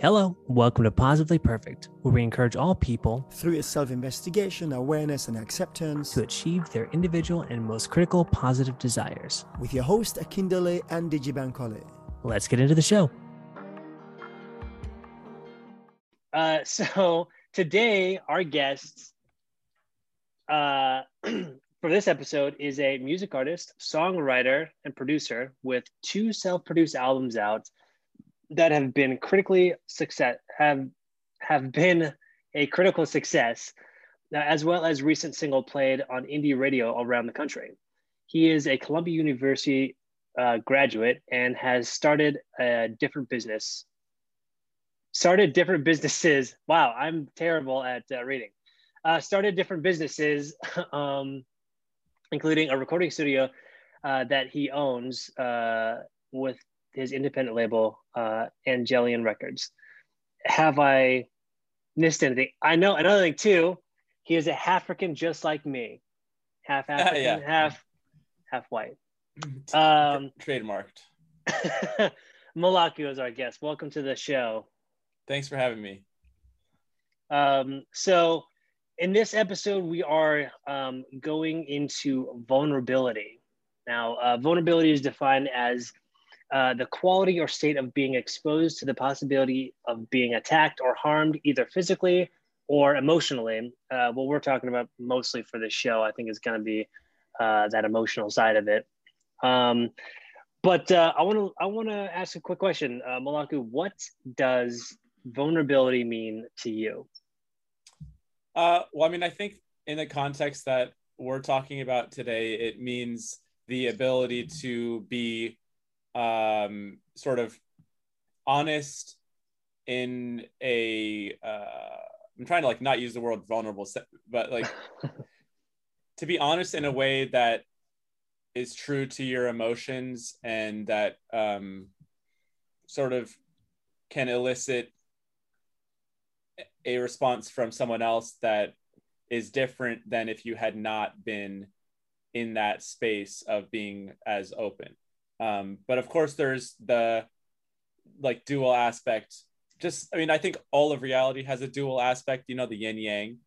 Hello, welcome to Positively Perfect, where we encourage all people through self investigation, awareness, and acceptance to achieve their individual and most critical positive desires. With your host, Akindele and Dijibankole. Let's get into the show. Uh, so, today, our guest uh, for this episode is a music artist, songwriter, and producer with two self produced albums out that have been critically success have have been a critical success, uh, as well as recent single played on indie radio around the country. He is a Columbia University uh, graduate and has started a different business. Started different businesses. Wow, I'm terrible at uh, reading. Uh, started different businesses, um, including a recording studio uh, that he owns uh, with his independent label, uh, Angelian Records. Have I missed anything? I know another thing too. He is a African just like me, half African, yeah. half half white. Um, Trademarked. Malaku is our guest. Welcome to the show. Thanks for having me. Um, so, in this episode, we are um, going into vulnerability. Now, uh, vulnerability is defined as uh, the quality or state of being exposed to the possibility of being attacked or harmed either physically or emotionally. Uh, what we're talking about mostly for this show, I think, is going to be uh, that emotional side of it. Um, but uh, I want to I want to ask a quick question, uh, Malaku. What does vulnerability mean to you? Uh, well, I mean, I think in the context that we're talking about today, it means the ability to be um, sort of honest in a uh, I'm trying to like not use the word vulnerable, but like to be honest in a way that is true to your emotions and that um, sort of can elicit a response from someone else that is different than if you had not been in that space of being as open um, but of course, there's the like dual aspect. Just, I mean, I think all of reality has a dual aspect. You know, the yin yang,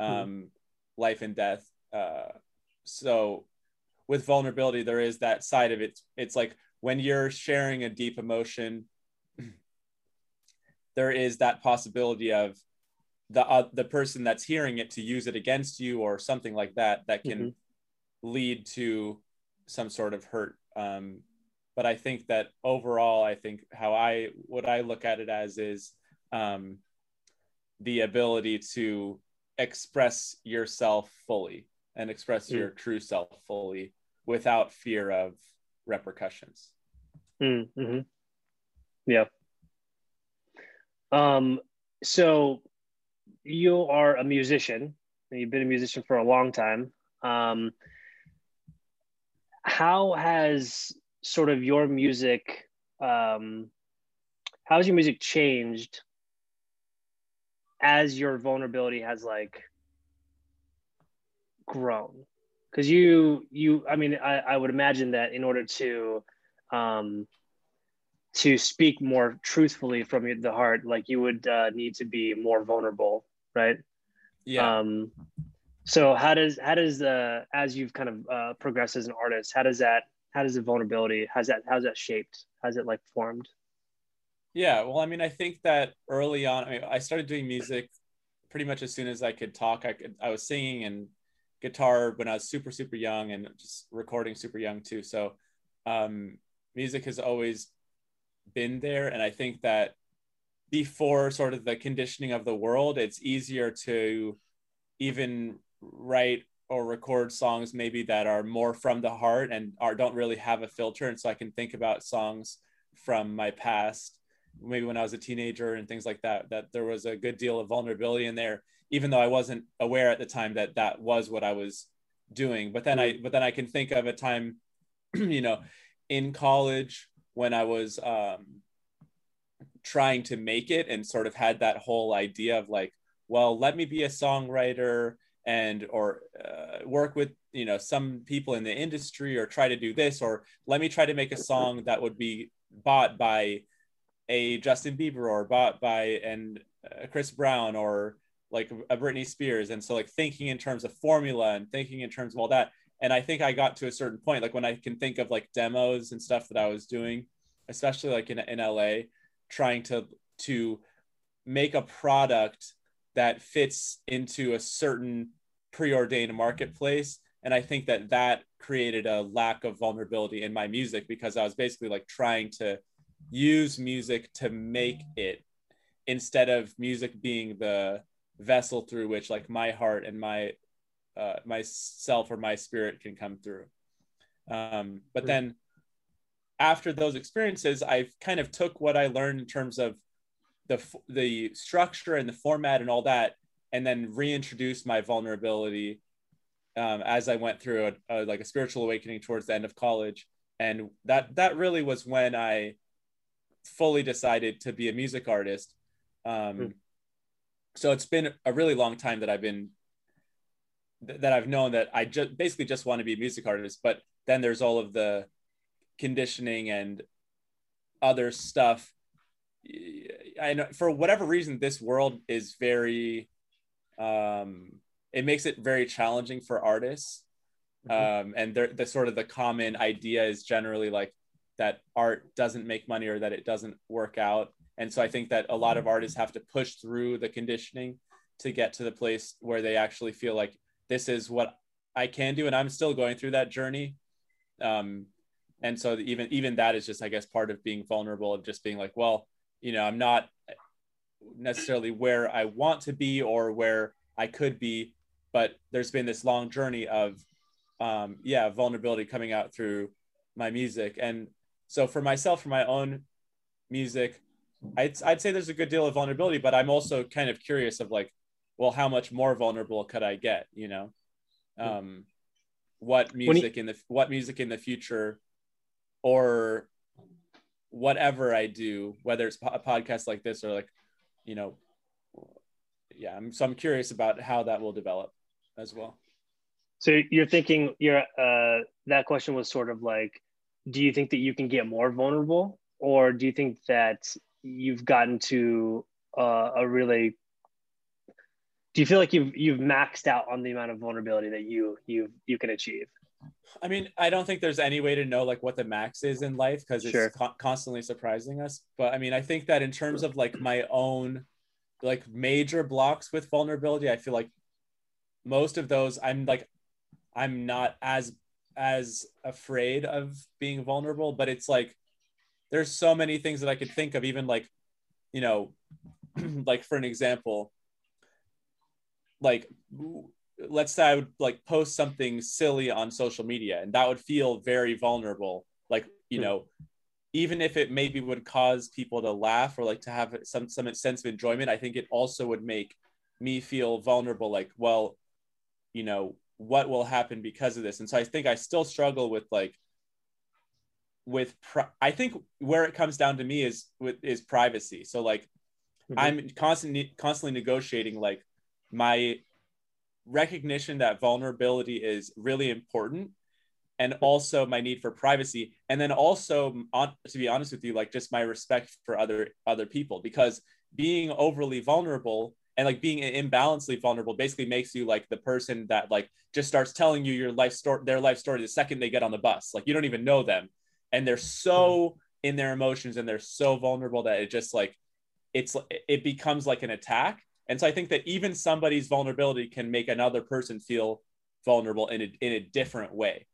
um, mm. life and death. Uh, so, with vulnerability, there is that side of it. It's like when you're sharing a deep emotion, there is that possibility of the uh, the person that's hearing it to use it against you or something like that that can mm-hmm. lead to some sort of hurt um, but I think that overall, I think how I what I look at it as is um, the ability to express yourself fully and express mm. your true self fully without fear of repercussions. Mm, hmm Yeah. Um, so you are a musician you've been a musician for a long time. Um, how has sort of your music um, how has your music changed as your vulnerability has like grown? Because you you i mean I, I would imagine that in order to um to speak more truthfully from the heart like you would uh, need to be more vulnerable right? Yeah. Um so how does how does the as you've kind of uh, progressed as an artist how does that how does the vulnerability how's that how's that shaped? How's it like formed? Yeah well i mean i think that early on i mean i started doing music pretty much as soon as i could talk. I could i was singing and guitar when i was super super young and just recording super young too. So um, music has always been there. And i think that before sort of the conditioning of the world it's easier to even write or record songs maybe that are more from the heart and are don't really have a filter and so i can think about songs from my past maybe when i was a teenager and things like that that there was a good deal of vulnerability in there even though i wasn't aware at the time that that was what i was doing but then i mm. but then i can think of a time you know in college when i was um trying to make it and sort of had that whole idea of like well let me be a songwriter and or uh, work with you know some people in the industry or try to do this or let me try to make a song that would be bought by a Justin Bieber or bought by and uh, Chris Brown or like a Britney Spears. And so like thinking in terms of formula and thinking in terms of all that. And I think I got to a certain point, like when I can think of like demos and stuff that I was doing, especially like in, in LA, trying to to make a product that fits into a certain preordained marketplace. And i think that that created a lack of vulnerability in my music because i was basically like trying to use music to make it instead of music being the vessel through which like my heart and my uh, myself or my spirit can come through. Um, but then after those experiences i kind of took what i learned in terms of the the structure and the format and all that and then reintroduced my vulnerability um, as i went through a, a, like a spiritual awakening towards the end of college and that that really was when i fully decided to be a music artist um, mm. so it's been a really long time that i've been that i've known that i just basically just want to be a music artist but then there's all of the conditioning and other stuff I know for whatever reason this world is very um it makes it very challenging for artists. Mm-hmm. um and the sort of the common idea is generally like that art doesn't make money or that it doesn't work out. And so i think that a lot of artists have to push through the conditioning to get to the place where they actually feel like this is what i can do and i'm still going through that journey. Um and so even even that is just i guess part of being vulnerable of just being like well you know i'm not necessarily where i want to be or where i could be but there's been this long journey of um, yeah vulnerability coming out through my music. And so for myself for my own music I'd, I'd say there's a good deal of vulnerability but i'm also kind of curious of like well how much more vulnerable could i get you know? Um, what music you, in the what music in the future or whatever I do, whether it's a podcast like this or like, you know, yeah, I'm, so I'm curious about how that will develop as well. So you're thinking you're uh, that question was sort of like, do you think that you can get more vulnerable, or do you think that you've gotten to uh, a really do you feel like you've you've maxed out on the amount of vulnerability that you you you can achieve I mean, I don't think there's any way to know like what the max is in life because it's sure. co- constantly surprising us. But I mean, I think that in terms of like my own like major blocks with vulnerability, I feel like most of those I'm like I'm not as as afraid of being vulnerable, but it's like there's so many things that I could think of, even like, you know, like for an example, like let's say I would like post something silly on social media and that would feel very vulnerable. Like, you hmm. know, even if it maybe would cause people to laugh or like to have some some sense of enjoyment, I think it also would make me feel vulnerable. Like, well, you know, what will happen because of this? And so I think I still struggle with like with pri- I think where it comes down to me is with is privacy. So like mm-hmm. I'm constantly constantly negotiating like my recognition that vulnerability is really important and also my need for privacy. And then also on, to be honest with you like just my respect for other other people because being overly vulnerable and like being imbalancedly vulnerable basically makes you like the person that like just starts telling you your life story their life story the second they get on the bus. Like you don't even know them. And they're so hmm. in their emotions and they're so vulnerable that it just like it's it becomes like an attack and so I think that even somebody's vulnerability can make another person feel vulnerable in a, in a different way.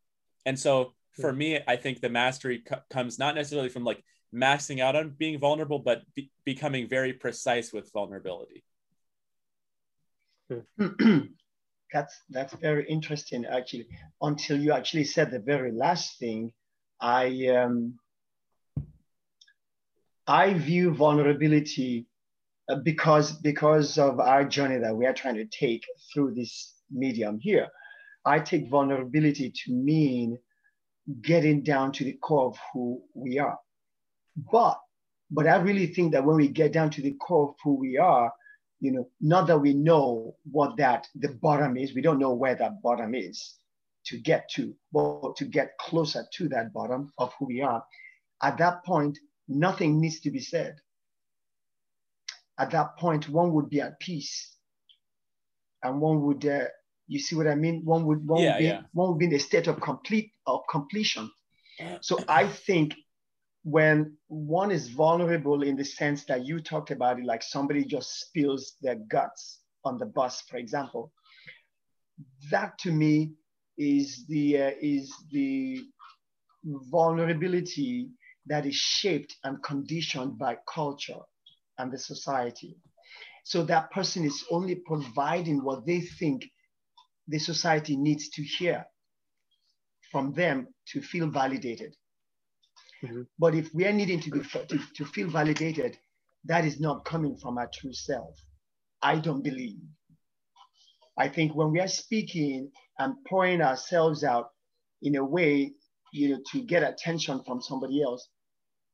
And so for me, I think the mastery co- comes not necessarily from like maxing out on being vulnerable, but be- becoming very precise with vulnerability. that's that's very interesting actually. Until you actually said the very last thing, I um, I view vulnerability Uh, because because of our journey that we are trying to take through this medium here i take vulnerability to mean getting down to the core of who we are but but i really think that when we get down to the core of who we are you know not that we know what that the bottom is we don't know where that bottom is to get to but to get closer to that bottom of who we are at that point nothing needs to be said. At that point, one would be at peace, and one would, uh, you see what I mean? One would, one Yeah, would be, yeah. one would be in a state of complete of completion. So I think when one is vulnerable in the sense that you talked about it, like somebody just spills their guts on the bus, for example, that to me is the uh, is the vulnerability that is shaped and conditioned by culture and the society. So that person is only providing what they think the society needs to hear from them to feel validated. Mhm. But if we are needing to, be, to, to feel validated, that is not coming from our true self. I don't believe. I think when we are speaking and pouring ourselves out in a way, you know, to get attention from somebody else,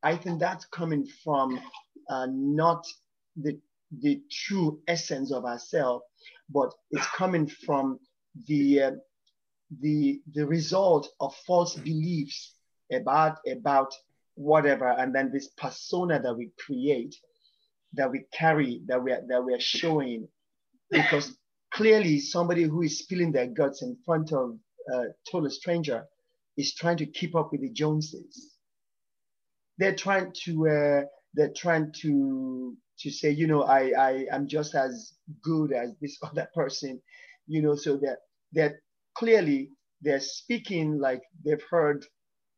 I think that's coming from uh, not the the true essence of ourselves, but it's coming from the uh, the the result of false beliefs about about whatever, and then this persona that we create, that we carry, that we are, that we are showing, because clearly somebody who is spilling their guts in front of a total stranger is trying to keep up with the Joneses. They're trying to uh, they're trying to to say, you know, I I am just as good as this other person, you know, so that that clearly they're speaking like they've heard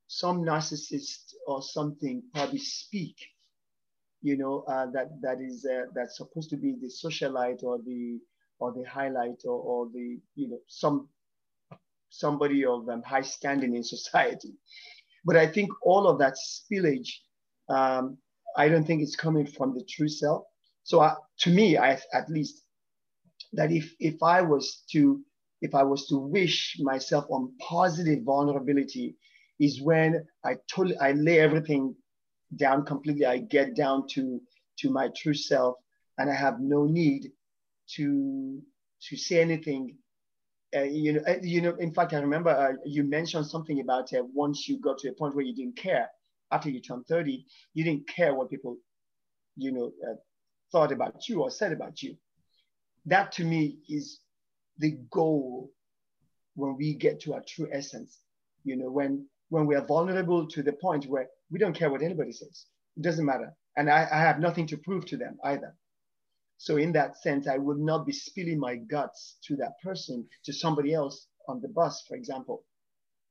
some narcissist or something probably speak, you know, uh, that that is uh, that's supposed to be the socialite or the or the highlight or, or the you know some somebody of um, high standing in society. But I think all of that spillage, um, I don't think it's coming from the true self. So uh, to me, I, at least, that if if I was to if I was to wish myself on positive vulnerability, is when I totally I lay everything down completely. I get down to to my true self, and I have no need to to say anything uh, you know, uh, you know. In fact, I remember uh, you mentioned something about uh, once you got to a point where you didn't care after you turned thirty, you didn't care what people, you know, uh, thought about you or said about you. That to me is the goal when we get to our true essence. You know, when when we are vulnerable to the point where we don't care what anybody says, it doesn't matter, and I, I have nothing to prove to them either. So in that sense, I would not be spilling my guts to that person, to somebody else on the bus, for example,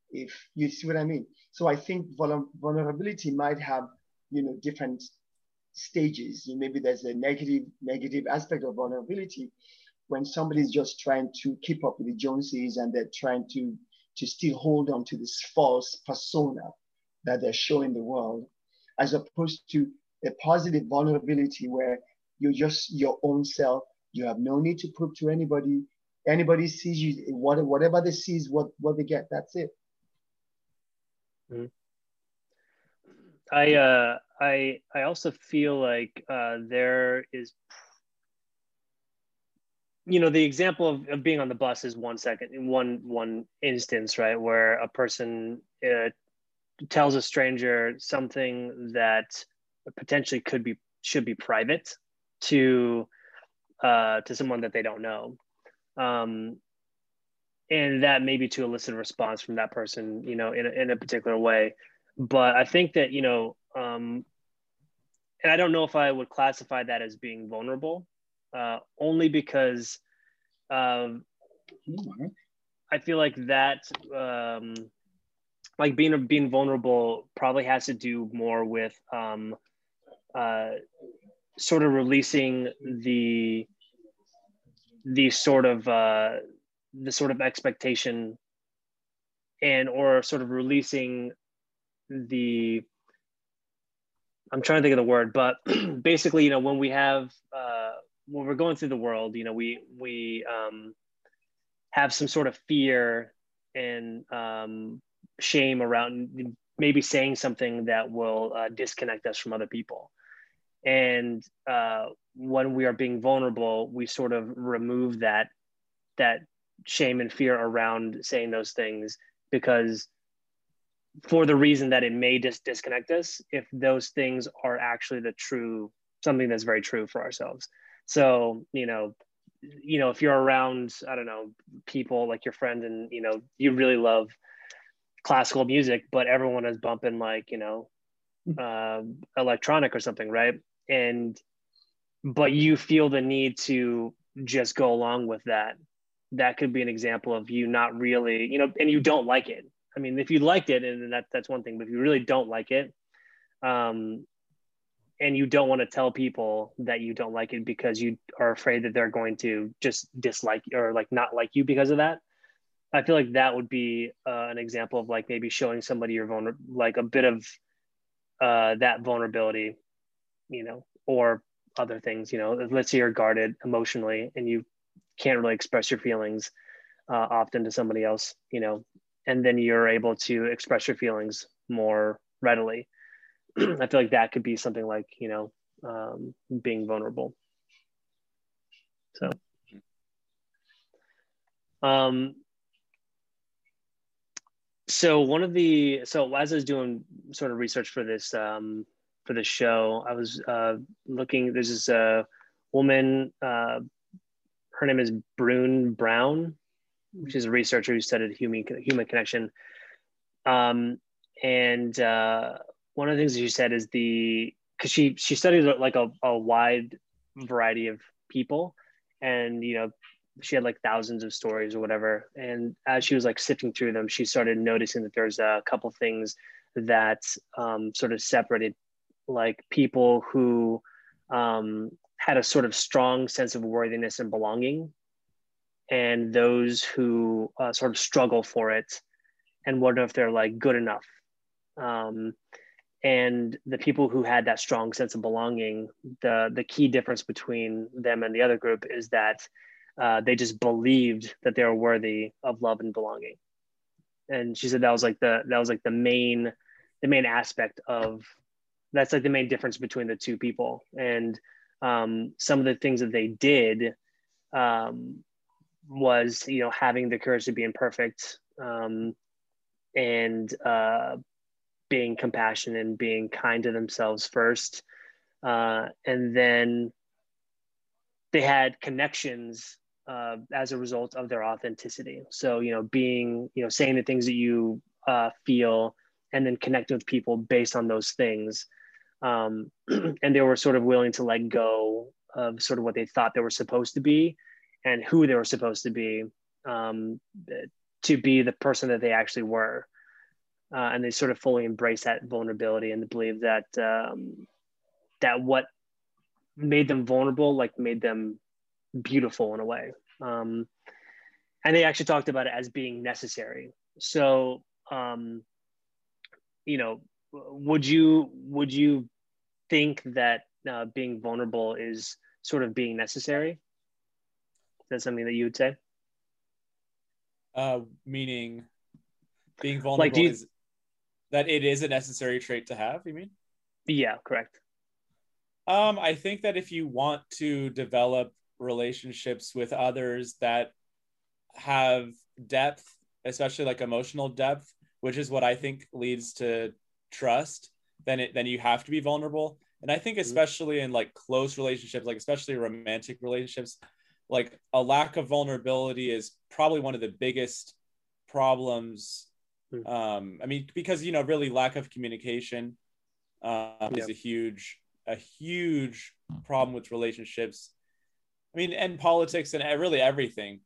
if you see what I mean. So I think vulnerability might have, you know, different stages. Maybe there's a negative, negative aspect of vulnerability when somebody's just trying to keep up with the Joneses and they're trying to, to still hold on to this false persona that they're showing the world, as opposed to a positive vulnerability where you're just your own self. You have no need to prove to anybody. Anybody sees you, what, whatever they see is what, what they get. That's it. I uh, I I also feel like uh, there is, you know, the example of, of being on the bus is one second one one instance, right, where a person uh, tells a stranger something that potentially could be should be private to uh, to someone that they don't know. Um, and that maybe to elicit a response from that person, you know, in a, in a particular way. But I think that, you know, um, and I don't know if I would classify that as being vulnerable, uh, only because um, I feel like that, um, like being being vulnerable, probably has to do more with um, uh, sort of releasing the the sort of uh, the sort of expectation and or sort of releasing the i'm trying to think of the word but basically you know when we have uh, when we're going through the world you know we we um, have some sort of fear and um, shame around maybe saying something that will uh, disconnect us from other people and uh, when we are being vulnerable we sort of remove that that shame and fear around saying those things because for the reason that it may just disconnect us if those things are actually the true something that's very true for ourselves. So you know you know if you're around i don't know people like your friend and you know you really love classical music but everyone is bumping like you know uh, electronic or something right? And but you feel the need to just go along with that. That could be an example of you not really you know and you don't like it. I mean if you liked it and that that's one thing but if you really don't like it um and you don't want to tell people that you don't like it because you are afraid that they're going to just dislike or like not like you because of that i feel like that would be uh, an example of like maybe showing somebody your vulnerable like a bit of uh, that vulnerability you know or other things you know let's say you're guarded emotionally and you can't really express your feelings uh, often to somebody else you know and then you're able to express your feelings more readily I feel like that could be something like, you know, um, being vulnerable. So, um, so one of the, so as I was doing sort of research for this, um, for this show, I was uh, looking, there's this uh, woman, uh, her name is Brené Brown. She's a researcher who studied human, human connection. Um, and uh, one of the things that she said is the because she she studied like a, a wide variety of people and you know she had like thousands of stories or whatever. And as she was like sifting through them she started noticing that there's a couple things that um, sort of separated like people who um, had a sort of strong sense of worthiness and belonging and those who uh, sort of struggle for it and wonder if they're like good enough. Um, and the people who had that strong sense of belonging the the key difference between them and the other group is that uh, they just believed that they were worthy of love and belonging and she said that was like the that was like the main the main aspect of that's like the main difference between the two people and um, some of the things that they did um, was you know having the courage to be imperfect um, and uh, being compassionate and being kind to themselves first. Uh, and then they had connections uh, as a result of their authenticity. So, you know, being, you know, saying the things that you uh, feel and then connecting with people based on those things. Um, and they were sort of willing to let go of sort of what they thought they were supposed to be and who they were supposed to be um, to be the person that they actually were uh, and they sort of fully embrace that vulnerability and believe that um, that what made them vulnerable like made them beautiful in a way. Um, and they actually talked about it as being necessary. So um, you know would you would you think that uh, being vulnerable is sort of being necessary? Is that something that you would say? Uh, meaning being vulnerable like, you, is that it is a necessary trait to have you mean? Yeah correct. Um i think that if you want to develop relationships with others that have depth especially like emotional depth which is what i think leads to trust then it then you have to be vulnerable and i think mm-hmm. especially in like close relationships like especially romantic relationships like a lack of vulnerability is probably one of the biggest problems Hmm. Um, I mean, because you know, really lack of communication uh, yep. is a huge, a huge problem with relationships. I mean, and politics and really everything,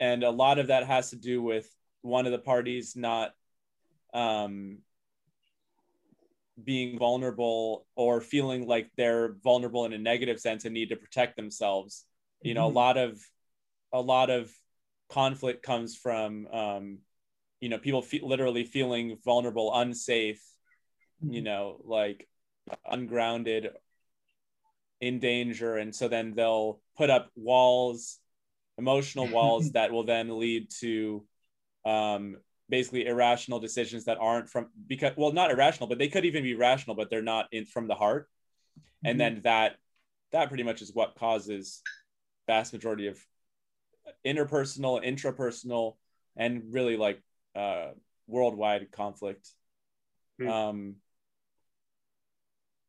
and a lot of that has to do with one of the parties not um, being vulnerable or feeling like they're vulnerable in a negative sense and need to protect themselves. You know, mm-hmm. a lot of a lot of conflict comes from um, you know people fe- literally feeling vulnerable unsafe you mm-hmm. know like ungrounded in danger and so then they'll put up walls emotional walls that will then lead to um, basically irrational decisions that aren't from because well not irrational but they could even be rational but they're not in from the heart and mm-hmm. then that that pretty much is what causes vast majority of interpersonal intrapersonal and really like uh, worldwide conflict Hmm. Um,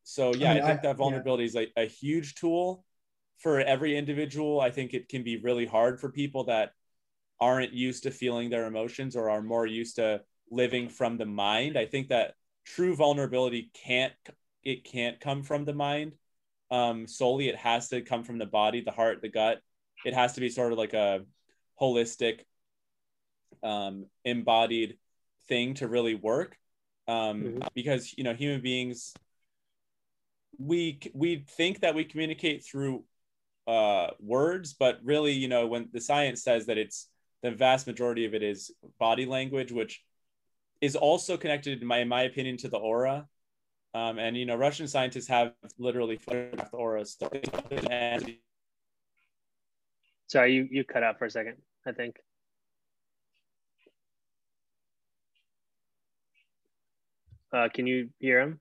so yeah, I, mean, think I- that vulnerability is a, a huge tool for every individual. I think it can be really hard for people that aren't used to feeling their emotions or are more used to living from the mind. I think that true vulnerability can't it can't come from the mind um, solely. It has to come from the body, the heart, the gut. It has to be sort of like a holistic, um, embodied thing to really work. Um, Mhm. Because you know, human beings, we we think that we communicate through uh, words, but really, you know, when the science says that it's the vast majority of it is body language, which is also connected, in my, in my opinion, to the aura. Um, and you know, Russian scientists have literally photographed the aura. And Sorry, you you cut out for a second. I think. Uh, can you hear him?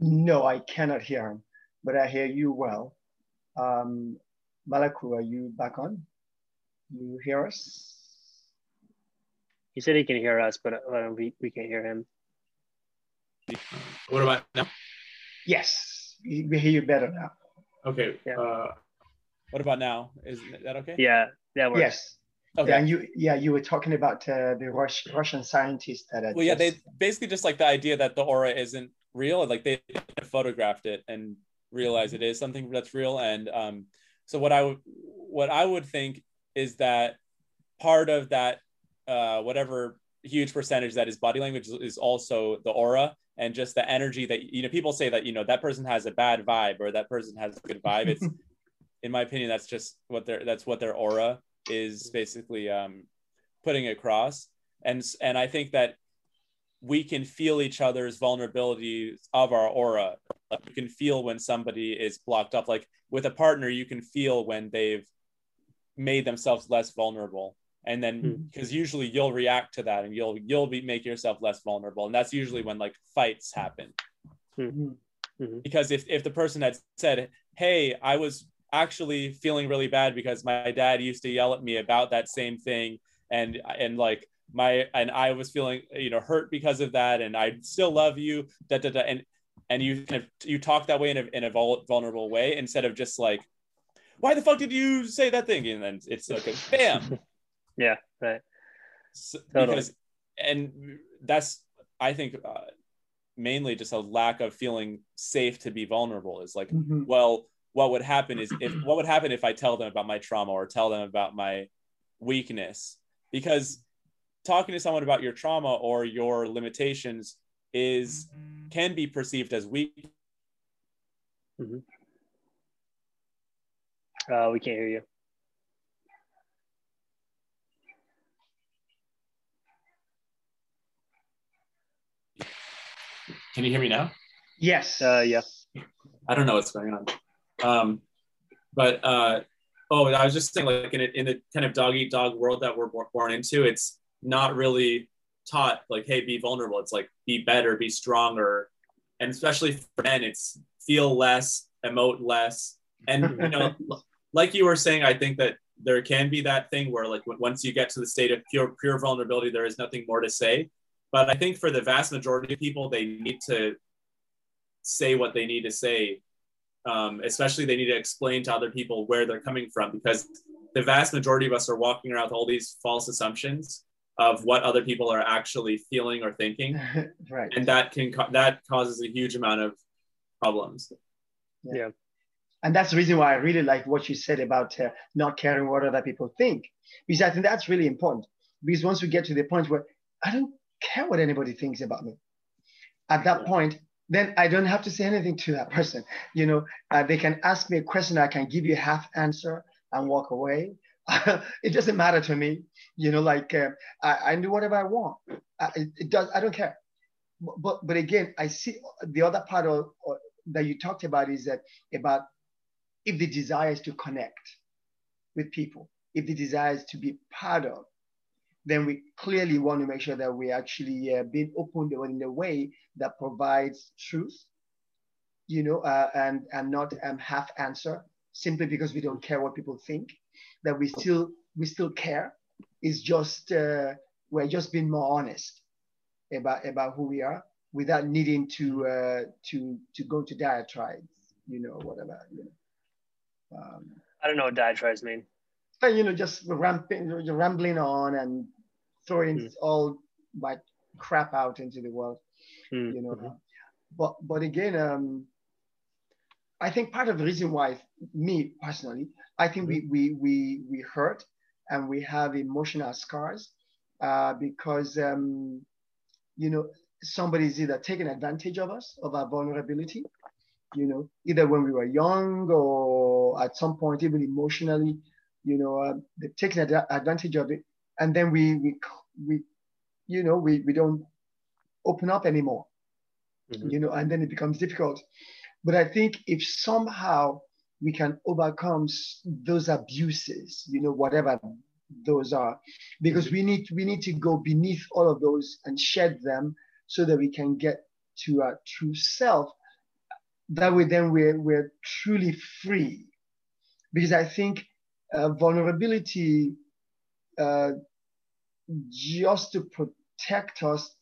No, I cannot hear him, but I hear you well. Um, Malaku, are you back on? You hear us? He said he can hear us, but uh, we we can't hear him. what about now? Yes, we we hear you better now. Okay. Yeah. Uh, what about now? Is that okay? Yeah, that works. Yes. Okay. Yeah, and you, yeah, you were talking about uh, the Rus- Russian scientists that. Are well yeah they basically just like the idea that the aura isn't real like they photographed it and realized it is something that's real. And um so what i would what i would think is that part of that uh whatever huge percentage that is body language is also the aura and just the energy that you know people say that you know that person has a bad vibe or that person has a good vibe. It's in my opinion that's just what their that's what their aura is basically um putting across. And and i think that we can feel each other's vulnerabilities of our aura. Like, you can feel when somebody is blocked up like with a partner you can feel when they've made themselves less vulnerable. And then Hmm. because usually you'll react to that and you'll you'll be make yourself less vulnerable. And that's usually when like fights happen. Mhm. because if if the person had said hey i was actually feeling really bad because my dad used to yell at me about that same thing and and like my and i was feeling you know hurt because of that and i still love you da, da, da, and and you kind of you talk that way in a, in a vulnerable way instead of just like why the fuck did you say that thing and then it's like a bam Yeah, right. so, Totally. because and that's i think uh, mainly just a lack of feeling safe to be vulnerable is like Mhm. well what would happen is if what would happen if i tell them about my trauma or tell them about my weakness because talking to someone about your trauma or your limitations is can be perceived as weak Uh, we can't hear you. can you hear me now Yes. Uh, yeah. I don't know what's going on. Um, but uh, oh, I was just saying, like in, a, in the kind of dog eat dog world that we're born into, it's not really taught like, hey, be vulnerable. It's like be better, be stronger, and especially for men, it's feel less, emote less, and you know, like you were saying, I think that there can be that thing where like once you get to the state of pure pure vulnerability, there is nothing more to say. But I think for the vast majority of people, they need to say what they need to say um, especially they need to explain to other people where they're coming from because the vast majority of us are walking around with all these false assumptions of what other people are actually feeling or thinking right. and that can ca- that causes a huge amount of problems Yeah. And that's the reason why I really like what you said about uh, not caring what other people think, because I think that's really important. Because once we get to the point where I don't care what anybody thinks about me, at that point, then I don't have to say anything to that person. You know, uh, they can ask me a question, I can give you a half answer and walk away. it doesn't matter to me. You know, like uh, I, I do whatever I want. I, it, does. I don't care. But but again, I see the other part of, of that you talked about is that about if the desire is to connect with people, if the desire is to be part of, then we clearly want to make sure that we actually uh, being open in a way that provides truth, you know, uh, and and not um, half answer simply because we don't care what people think. That we still we still care. It's just uh, we're just being more honest about about who we are without needing to uh, to to go to diatribes, you know, whatever. You know. Um, I don't know what diatribes mean. and, you know, just ramping, rambling on and throwing Mm. all my crap out into the world, Mm, you know. mhm. But but again, um, I think part of the reason why me personally, I think we we we we hurt and we have emotional scars uh, because um, you know somebody's either taking advantage of us of our vulnerability, you know, either when we were young or at some point even emotionally, you know, uh, they've taken ad- advantage of it, and then we we we you know we we don't open up anymore Mhm. you know, and then it becomes difficult. But I think if somehow we can overcome those abuses, you know, whatever those are, because we need we need to go beneath all of those and shed them so that we can get to our true self. That way, then we're we're truly free. Because I think uh, vulnerability, uh, just to protect us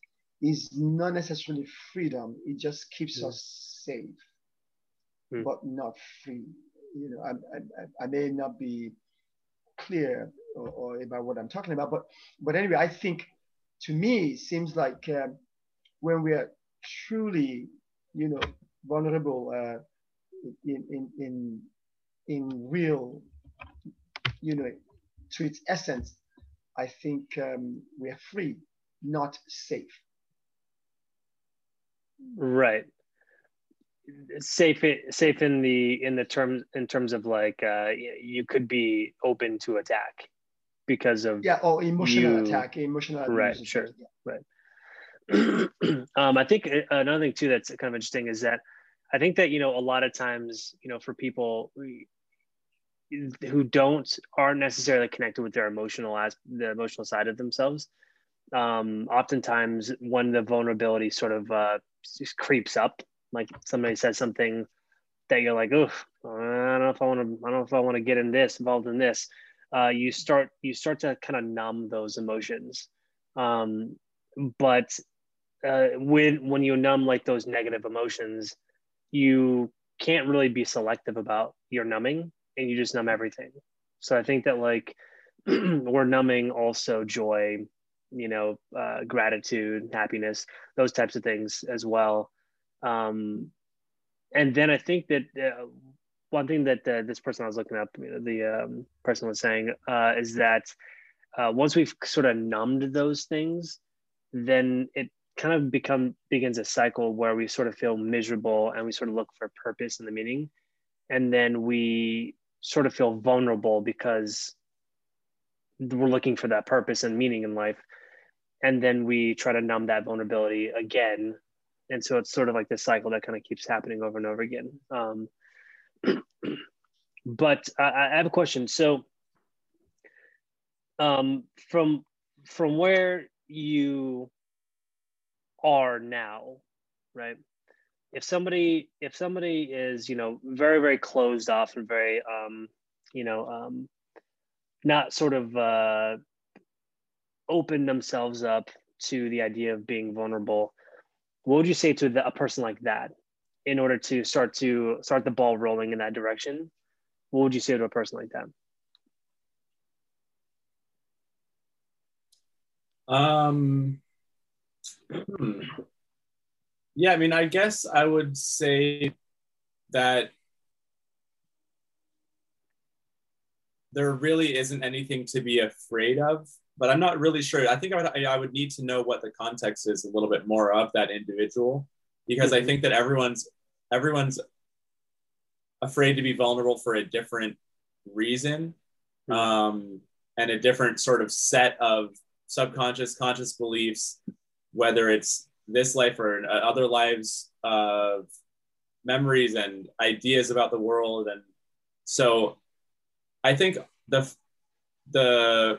is not necessarily freedom. It just keeps Mm. us safe, Mm. but not free. You know, I, I, I may not be clear or, or about what I'm talking about, but but anyway, I think to me it seems like um, when we are truly, you know, vulnerable uh, in in in in real, you know, to its essence, I think um, we are free, not safe. Right. Safe, safe in the in the terms in terms of like uh, you could be open to attack because of Yeah, or emotional You- attack, emotional. Right, sure. yeah. um, I think uh, another thing too that's kind of interesting is that I think that you know a lot of times you know for people who don't aren't necessarily connected with their emotional as the emotional side of themselves. Um, oftentimes, when the vulnerability sort of uh, just creeps up, like somebody says something that you're like, oh, I don't know if I want to, I don't know if I want to get in this, involved in this. Uh, you start, you start to kind of numb those emotions. Um, but uh, when when you numb like those negative emotions, you can't really be selective about your numbing, and you just numb everything. So I think that like we're numbing also joy, you know, uh, gratitude, happiness, those types of things as well. Um, and then I think that uh, one thing that uh, this person I was looking up, the um, person was saying, uh, is that uh, once we've sort of numbed those things, then it kind of become begins a cycle where we sort of feel miserable and we sort of look for purpose and the meaning, and then we sort of feel vulnerable because we're looking for that purpose and meaning in life, and then we try to numb that vulnerability again, and so it's sort of like this cycle that kind of keeps happening over and over again. Um, but I, I have a question. So, um, from from where you are now, right? If somebody if somebody is you know very very closed off and very um, you know um, not sort of uh, open themselves up to the idea of being vulnerable, what would you say to the, a person like that in order to start to start the ball rolling in that direction? What would you say to a person like that? Um, yeah, I mean, I guess I would say that there really isn't anything to be afraid of, but I'm not really sure. I think I would, I would need to know what the context is a little bit more of that individual, because I Mhm. think that everyone's everyone's afraid to be vulnerable for a different reason Mhm. um, and a different sort of set of subconscious conscious beliefs whether it's this life or uh, other lives of memories and ideas about the world and so i think the the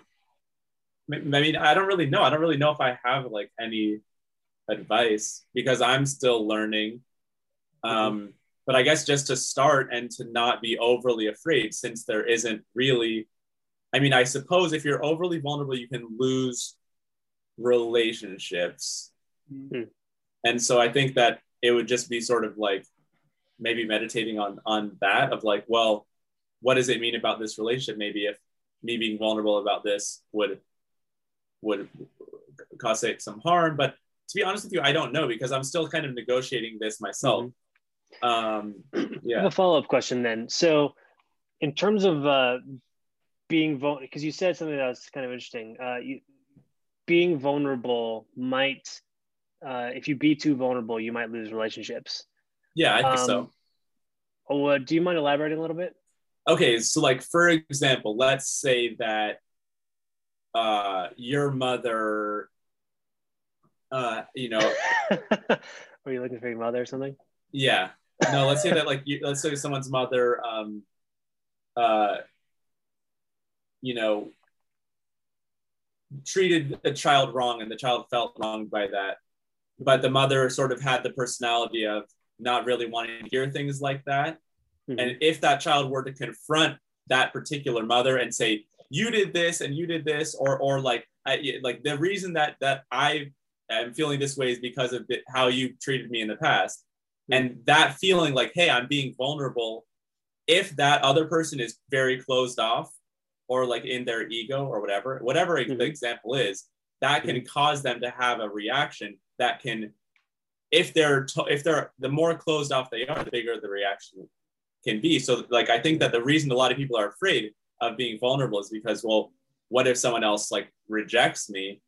i mean i don't really know i don't really know if i have like any advice because i'm still learning um but i guess just to start and to not be overly afraid since there isn't really I mean, I suppose if you're overly vulnerable, you can lose relationships. Hmm. and so I think that it would just be sort of like maybe meditating on on that of like, well, what does it mean about this relationship? Maybe if me being vulnerable about this would would cause it some harm, but to be honest with you, I don't know because I'm still kind of negotiating this myself. Mm-hmm. Um, yeah. A follow up question then. So, in terms of uh, being vulnerable, because you said something that was kind of interesting. Uh, you, being vulnerable might, uh, if you be too vulnerable, you might lose relationships. Yeah, I think Um, so. Oh, uh, do you mind elaborating a little bit? Okay, so like for example, let's say that uh, your mother, uh, you know, are you looking for your mother or something? Yeah. No, let's say that like you, let's say someone's mother um uh you know treated a child wrong and the child felt wronged by that. But the mother sort of had the personality of not really wanting to hear things like that. Mhm. And if that child were to confront that particular mother and say, "You did this and you did this," or or like I, like the reason that that I am feeling this way is because of how you treated me in the past, and that feeling like, "Hey, I'm being vulnerable." If that other person is very closed off, or like in their ego or whatever, whatever Mhm. the example is, that can cause them to have a reaction that can, if they're to, if they're the more closed off they are, the bigger the reaction can be. So like I think that the reason a lot of people are afraid of being vulnerable is because well, what if someone else like rejects me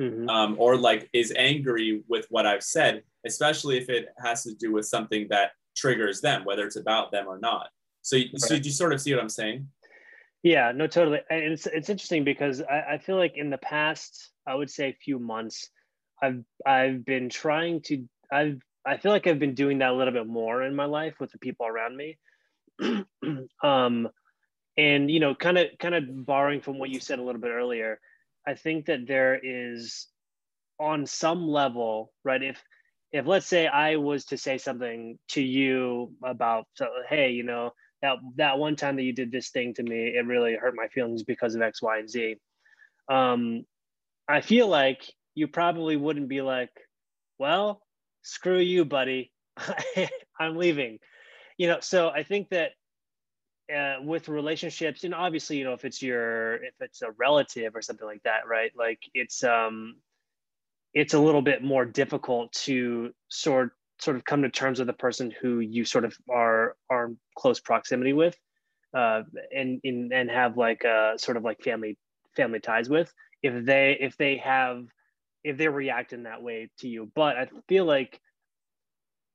Mhm. um, or like is angry with what I've said, especially if it has to do with something that triggers them, whether it's about them or not. So, so Right. do you sort of see what I'm saying? Yeah, no, totally. And it's it's interesting because I, I feel like in the past, I would say a few months, I've I've been trying to I've I feel like I've been doing that a little bit more in my life with the people around me. um and you know, kind of kind of borrowing from what you said a little bit earlier, I think that there is on some level, right? If if let's say I was to say something to you about so, hey, you know, that that one time that you did this thing to me, it really hurt my feelings because of X, Y, and Z. Um, I feel like you probably wouldn't be like, well, screw you, buddy. I'm leaving. You know, so I think that uh, with relationships, and obviously, you know, if it's your if it's a relative or something like that, right? Like it's um it's a little bit more difficult to sort sort of come to terms with the person who you sort of are are in close proximity with uh, and, and and have like a sort of like family family ties with if they if they have if they react in that way to you but i feel like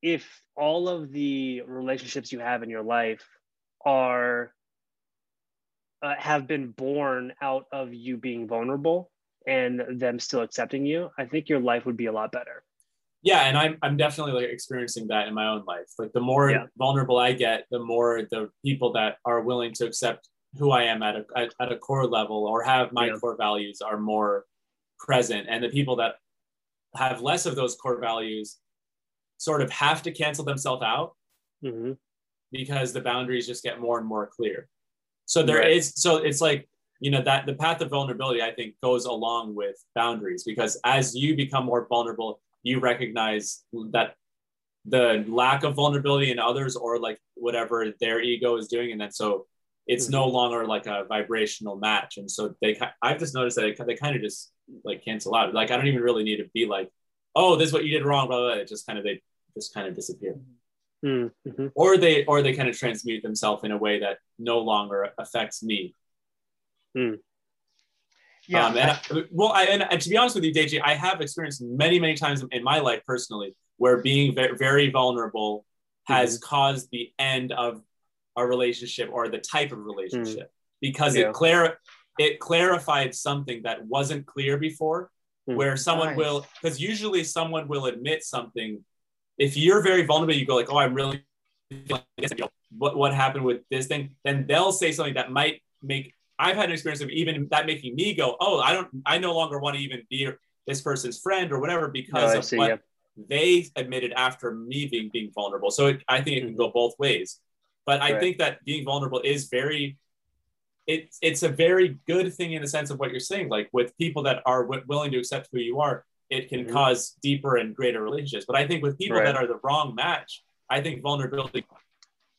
if all of the relationships you have in your life are uh, have been born out of you being vulnerable and them still accepting you i think your life would be a lot better Yeah, and I'm I'm definitely like experiencing that in my own life. Like the more Yeah. vulnerable I get, the more the people that are willing to accept who I am at a at, at a core level or have my Yeah. core values are more present, and the people that have less of those core values sort of have to cancel themselves out hmm because the boundaries just get more and more clear. So there is Right. so it's like you know that the path of vulnerability I think goes along with boundaries because as you become more vulnerable, you recognize that the lack of vulnerability in others or like whatever their ego is doing, and then so it's no longer like a vibrational match, and so they I've just noticed that it, they kind of just like cancel out. Like I don't even really need to be like, oh, this is what you did wrong, blah blah. blah. It just kind of they just kind of disappear Mm-hmm. or they or they kind of transmute themselves in a way that no longer affects me. Yeah, Um, and I, well, I, and, and to be honest with you, Deji, I have experienced many, many times in my life personally where being very, very vulnerable has caused the end of a relationship or the type of relationship because Yeah. it clar- it clarified something that wasn't clear before Mm. Hmm. where someone Nice. will because usually someone will admit something. If you're very vulnerable you go like oh i'm really feeling this, you know, what what happened with this thing? Then they'll say something that might make i've had an experience of even that making me go oh i don't i no longer want to even be this person's friend or whatever because Oh, I of see, what yeah. they admitted after me being being vulnerable. So it, i think it can hmm. go both ways. But i think that being vulnerable is very it's it's a very good thing in the sense of what you're saying like with people that are w- willing to accept who you are it can Mhm. cause deeper and greater relationships. But I think with people Right. that are the wrong match, I think vulnerability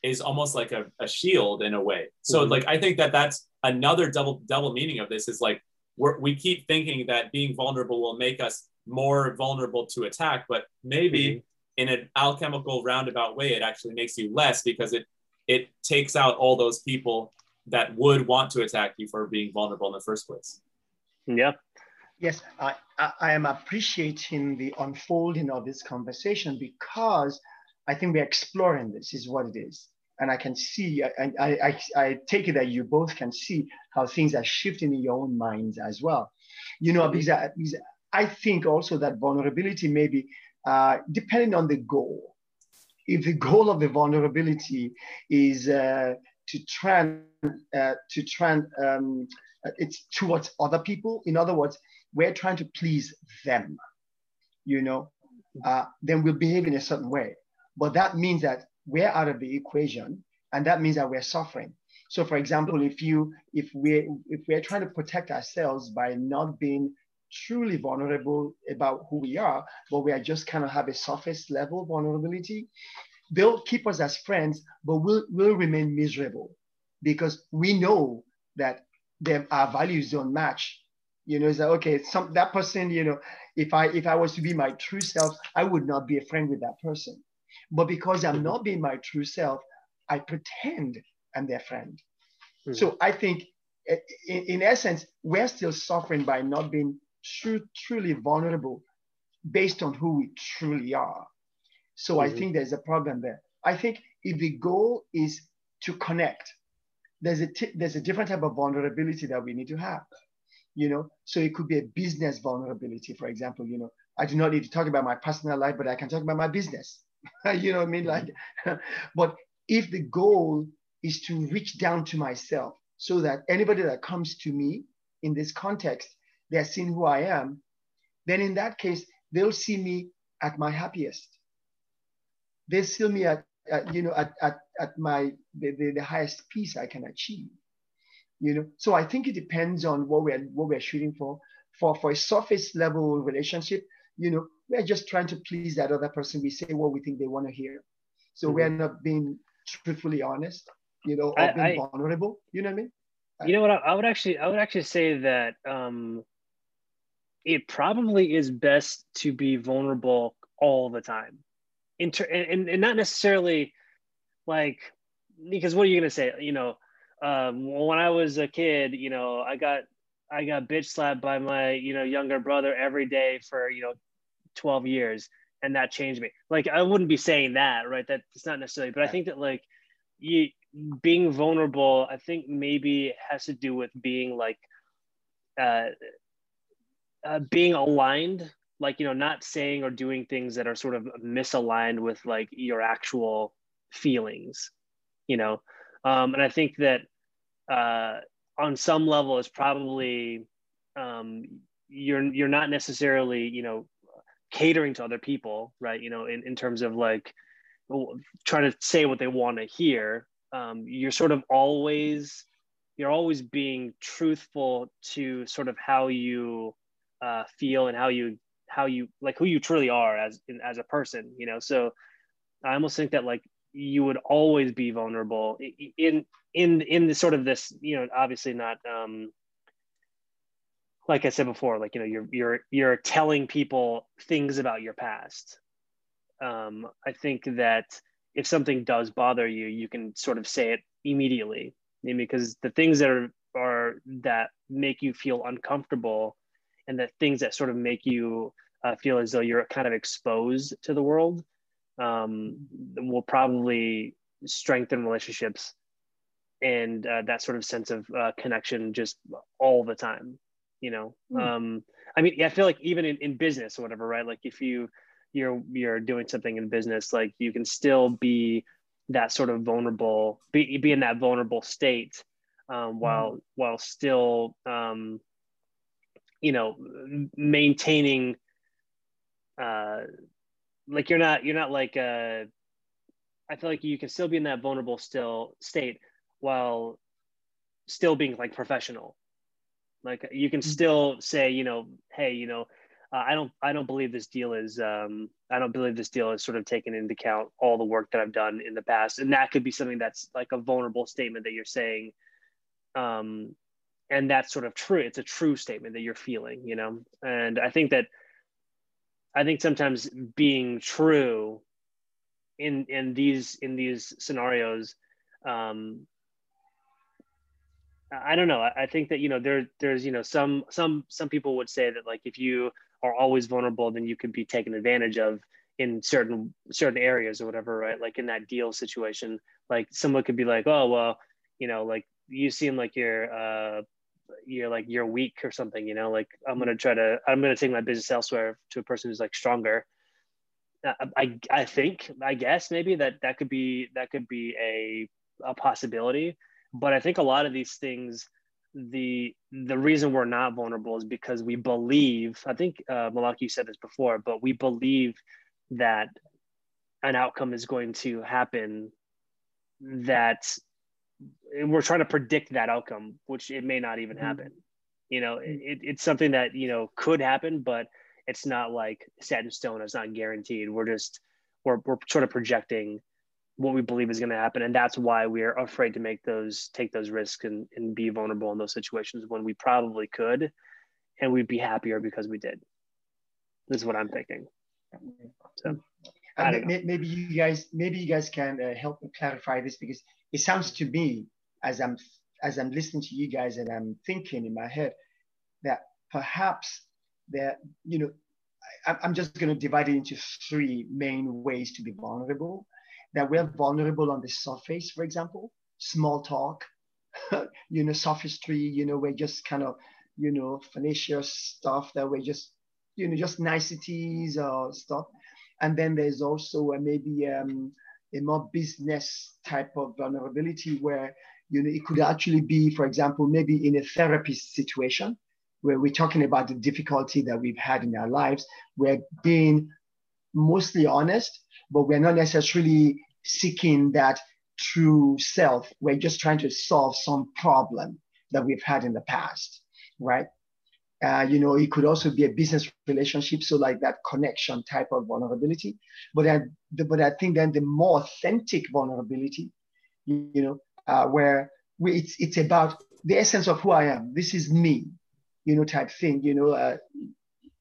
is almost like a, a shield in a way. So Mhm. like I think that that's another double double meaning of this is like we're, we keep thinking that being vulnerable will make us more vulnerable to attack, but maybe Mhm. in an alchemical roundabout way, it actually makes you less because it it takes out all those people that would want to attack you for being vulnerable in the first place. Yeah. Yes, I, I, I am appreciating the unfolding of this conversation because I think we're exploring this, is what it is. And I can see, and I, I, I take it that you both can see how things are shifting in your own minds as well. You know, because I, because I think also that vulnerability may be uh, depending on the goal. If the goal of the vulnerability is uh, to try uh, to try and, um, it's towards other people. In other words, we're trying to please them, you know, uh, then we'll behave in a certain way. But that means that we're out of the equation, and that means that we're suffering. So, for example, if you if we if we're trying to protect ourselves by not being truly vulnerable about who we are, but we are just kind of have a surface level vulnerability, they'll keep us as friends, but we'll we'll remain miserable because we know that their, our values don't match. You know, it's like okay, some that person, you know, if I if I was to be my true self, I would not be a friend with that person. But because I'm not being my true self, I pretend I'm their friend. Mhm. So I think, eh, in, in essence, we're still suffering by not being true, truly vulnerable, based on who we truly are. So I Mhm. think there's a problem there. I think if the goal is to connect, there's a t- there's a different type of vulnerability that we need to have. You know, so it could be a business vulnerability, for example. You know, I do not need to talk about my personal life, but I can talk about my business. you know what I mean? Like, but if the goal is to reach down to myself so that anybody that comes to me in this context, they're seeing who I am, then in that case, they'll see me at my happiest. They see me at, at you know, at, at, at my, the, the, the highest peace I can achieve. You know, so I think it depends on what we're, what we're shooting for. For, for a surface level relationship, you know, we're just trying to please that other person. We say what we think they want to hear. So we're not being truthfully honest, you know, or I- being I- vulnerable. You know what I mean? you know what I, I would actually i would actually say that um it probably is best to be vulnerable all the time Inter- and, and not necessarily like because what are you going to say you know um when i was a kid you know i got i got bitch slapped by my you know younger brother every day for you know 12 years and that changed me. Like i wouldn't be saying that right? That it's not necessarily but i think that like you being vulnerable i think maybe has to do with being like uh, uh being aligned like you know not saying or doing things that are sort of misaligned with like your actual feelings you know? Um and i think that uh on some level it's probably um you're you're not necessarily you know catering to other people right? You know in, in terms of like trying to say what they want to hear. Um, you're sort of always you're always being truthful to sort of how you uh, feel and how you how you like who you truly are as as a person you know? So i almost think that like you would always be vulnerable in in in the sort of this you know obviously not um like i said before like you know you're you're you're telling people things about your past. Um i think that if something does bother you you can sort of say it immediately. Because the things that are are that make you feel uncomfortable and the things that sort of make you uh, feel as though you're kind of exposed to the world um, will probably strengthen relationships and uh, that sort of sense of uh, connection just all the time you know? Mm. um, i mean i feel like even in, in business or whatever right? Like if you you're you're doing something in business like you can still be that sort of vulnerable be, be in that vulnerable state um, while while still um, you know maintaining uh, like you're not you're not like uh, I feel like you can still be in that vulnerable still state while still being like professional. Like you can still say you know hey you know uh, I don't I don't believe this deal is um, I don't believe this deal is sort of taken into account all the work that I've done in the past, and that could be something that's like a vulnerable statement that you're saying, um, and that's sort of true. It's a true statement that you're feeling, you know. And I think that I think sometimes being true in in these in these scenarios um, I don't know. I think that you know there there's you know some some some people would say that like if you are always vulnerable, then you could be taken advantage of in certain certain areas or whatever, right? Like in that deal situation, like someone could be like, oh well, you know, like you seem like you're uh you're like you're weak or something, you know, like I'm gonna try to I'm gonna take my business elsewhere to a person who's like stronger. I I think I guess maybe that that could be that could be a a possibility but i think a lot of these things the the reason we're not vulnerable is because we believe i think uh, malaki said this before but we believe that an outcome is going to happen that we're trying to predict that outcome which it may not even mm-hmm. happen. You know it, it's something that you know could happen but it's not like set in stone. It's not guaranteed. We're just we're, we're sort of projecting what we believe is going to happen and that's why we're afraid to make those take those risks and, and be vulnerable in those situations when we probably could and we'd be happier because we did. This is what i'm thinking. So maybe you guys maybe you guys can uh, help me clarify this because it sounds to me as i'm as i'm listening to you guys and i'm thinking in my head that perhaps that you know I, i'm just going to divide it into three main ways to be vulnerable that we're vulnerable on the surface, for example, small talk, you know, sophistry, you know, we're just kind of, you know, fallacious stuff that we're just, you know, just niceties or stuff. And then there's also uh, maybe um, a more business type of vulnerability where, you know, it could actually be, for example, maybe in a therapist situation where we're talking about the difficulty that we've had in our lives. We're being mostly honest, but we're not necessarily seeking that true self. We're just trying to solve some problem that we've had in the past, right? Uh, you know, it could also be a business relationship, so like that connection type of vulnerability. But I, but I think then the more authentic vulnerability, you, you know, uh, where we, it's it's about the essence of who I am. This is me, you know, type thing. You know, uh,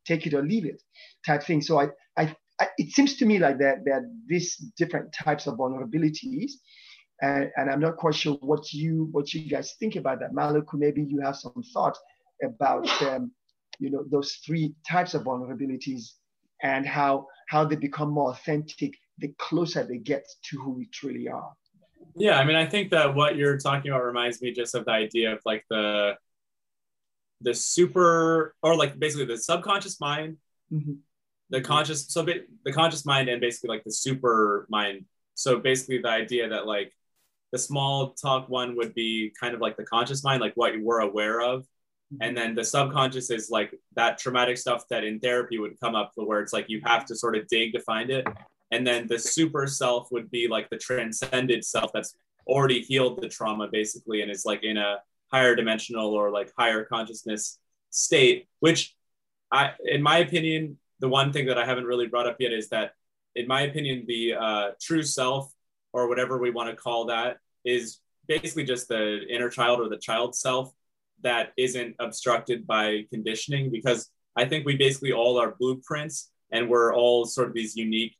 take it or leave it, type thing. So I I it seems to me like that that these different types of vulnerabilities and, and i'm not quite sure what you what you guys think about that Malaki, maybe you have some thought about um, you know those three types of vulnerabilities and how how they become more authentic the closer they get to who we truly are. Yeah i mean i think that what you're talking about reminds me just of the idea of like the the super or like basically the subconscious mind. Mm-hmm. The conscious so the conscious mind and basically like the super mind. So basically the idea that like the small talk one would be kind of like the conscious mind like what you were aware of and then the subconscious is like that traumatic stuff that in therapy would come up where it's like you have to sort of dig to find it. And then the super self would be like the transcended self that's already healed the trauma basically and is like in a higher dimensional or like higher consciousness state which i in my opinion the one thing that I haven't really brought up yet is that, in my opinion, the uh, true self, or whatever we want to call that, is basically just the inner child or the child self that isn't obstructed by conditioning. Because I think we basically all are blueprints and we're all sort of these unique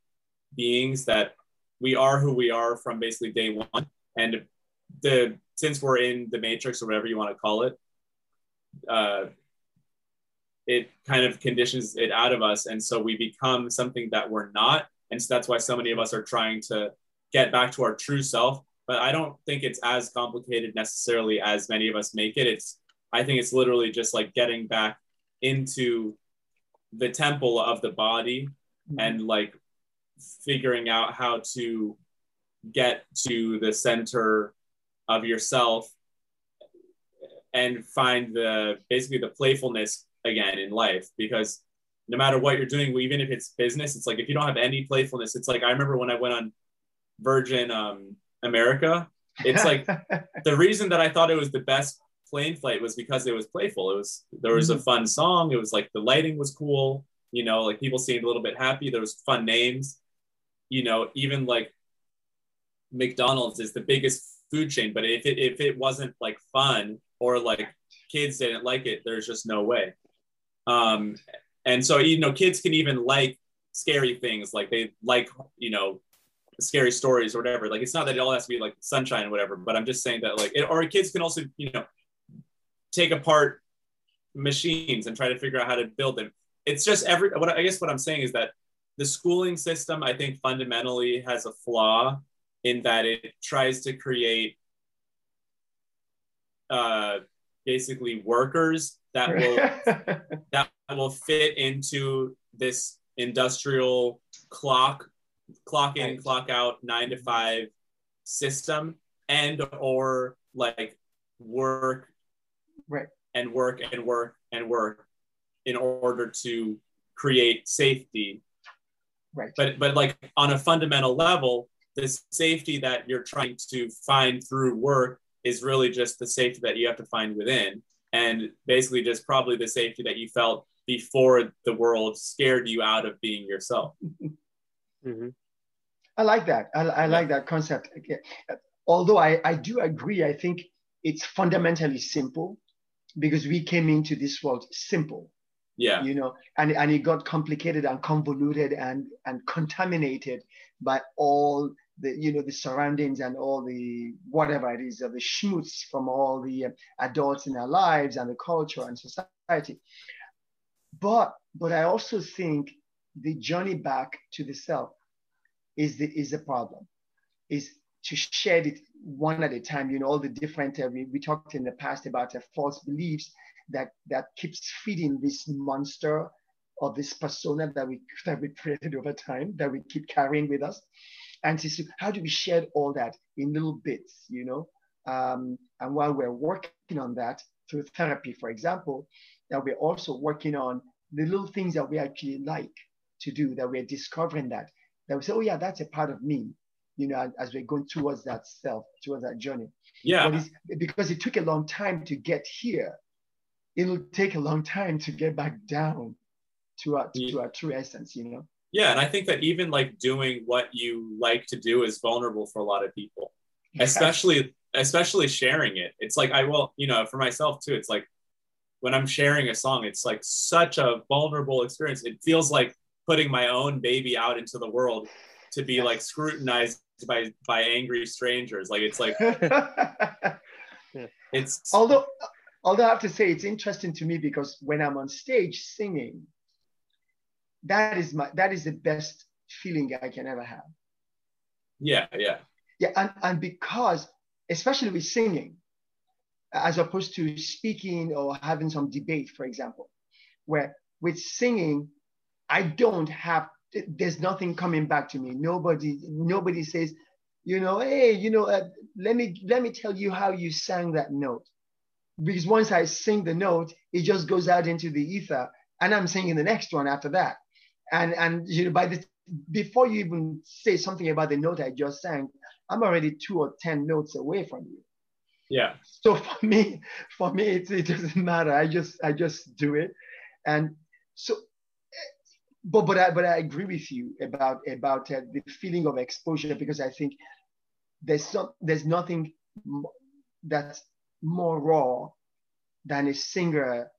beings that we are who we are from basically day one. And the since we're in the matrix or whatever you want to call it, uh, it kind of conditions it out of us. And so we become something that we're not. And so that's why so many of us are trying to get back to our true self. But I don't think it's as complicated necessarily as many of us make it. It's, I think it's literally just like getting back into the temple of the body mm-hmm. and like figuring out how to get to the center of yourself and find the basically the playfulness again in life because no matter what you're doing, even if it's business, it's like if you don't have any playfulness, it's like I remember when I went on Virgin um, America, it's like the reason that I thought it was the best plane flight was because it was playful. It was there was a mm-hmm. fun song. It was like the lighting was cool. You know, like people seemed a little bit happy. There was fun names. You know, even like McDonald's is the biggest food chain, but if it if it wasn't like fun or like kids didn't like it, there's just no way. Um, and so you know, kids can even like scary things, like they like you know scary stories or whatever. Like it's not that it all has to be like sunshine or whatever, but I'm just saying that like it, or kids can also you know take apart machines and try to figure out how to build them. It's just every what I guess what I'm saying is that the schooling system I think fundamentally has a flaw in that it tries to create uh, basically workers that will that will fit into this industrial clock clock in clock out nine to five system and or like work right. and work and work and work in order to create safety. Right. But but like on a fundamental level the safety that you're trying to find through work is really just the safety that you have to find within. And basically just probably the safety that you felt before the world scared you out of being yourself. Mm-hmm. i like that. I, I like that concept. Although I, I do agree i think it's fundamentally simple because we came into this world simple yeah you know and, and it got complicated and convoluted and and contaminated by all the you know the surroundings and all the whatever it is, of the schmutz from all the uh, adults in our lives and the culture and society. But but I also think the journey back to the self is the is a problem. Is to shed it one at a time. You know all the different uh, we, we talked in the past about uh, false beliefs that that keeps feeding this monster or this persona that we that we created over time that we keep carrying with us and see how do we shed all that in little bits, you know? Um, and while we're working on that through therapy, for example, that we're also working on the little things that we actually like to do, that we're discovering that, that we say, oh yeah, that's a part of me, you know, as we're going towards that self, towards that journey. Yeah. because it took a long time to get here, it'll take a long time to get back down to our, to yeah. our true essence, you know? yeah and i think that even like doing what you like to do is vulnerable for a lot of people especially especially sharing it it's like i will you know for myself too it's like when i'm sharing a song it's like such a vulnerable experience it feels like putting my own baby out into the world to be like scrutinized by by angry strangers like it's like it's although although i have to say it's interesting to me because when i'm on stage singing that is my that is the best feeling I can ever have. Yeah, yeah. Yeah, and, and because especially with singing, as opposed to speaking or having some debate, for example, where with singing, I don't have there's nothing coming back to me. Nobody nobody says, you know, hey, you know, uh, let me let me tell you how you sang that note. Because once I sing the note, it just goes out into the ether, and I'm singing the next one after that and and you know by the before you even say something about the note I just sang, I'm already two or ten notes away from you. Yeah. So for me, for me, it, it doesn't matter. I just I just do it, and so. But but I but I agree with you about about uh, the feeling of exposure because I think there's some there's nothing that's more raw than a singer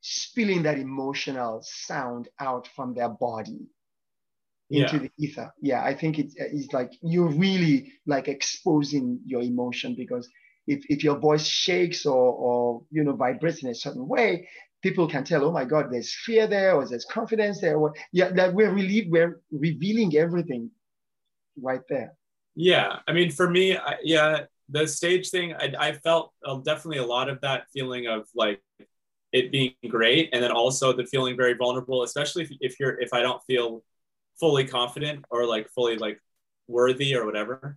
spilling that emotional sound out from their body into yeah. the ether. Yeah, I think it's, it's like you're really like exposing your emotion because if, if your voice shakes or, or you know vibrates in a certain way, people can tell, oh my God, there's fear there or there's confidence there. Or, yeah, that we're really we're revealing everything right there. Yeah, I mean, for me, I, yeah, the stage thing, I, I felt uh, definitely a lot of that feeling of like it being great and then also the feeling very vulnerable especially if, if you're if i don't feel fully confident or like fully like worthy or whatever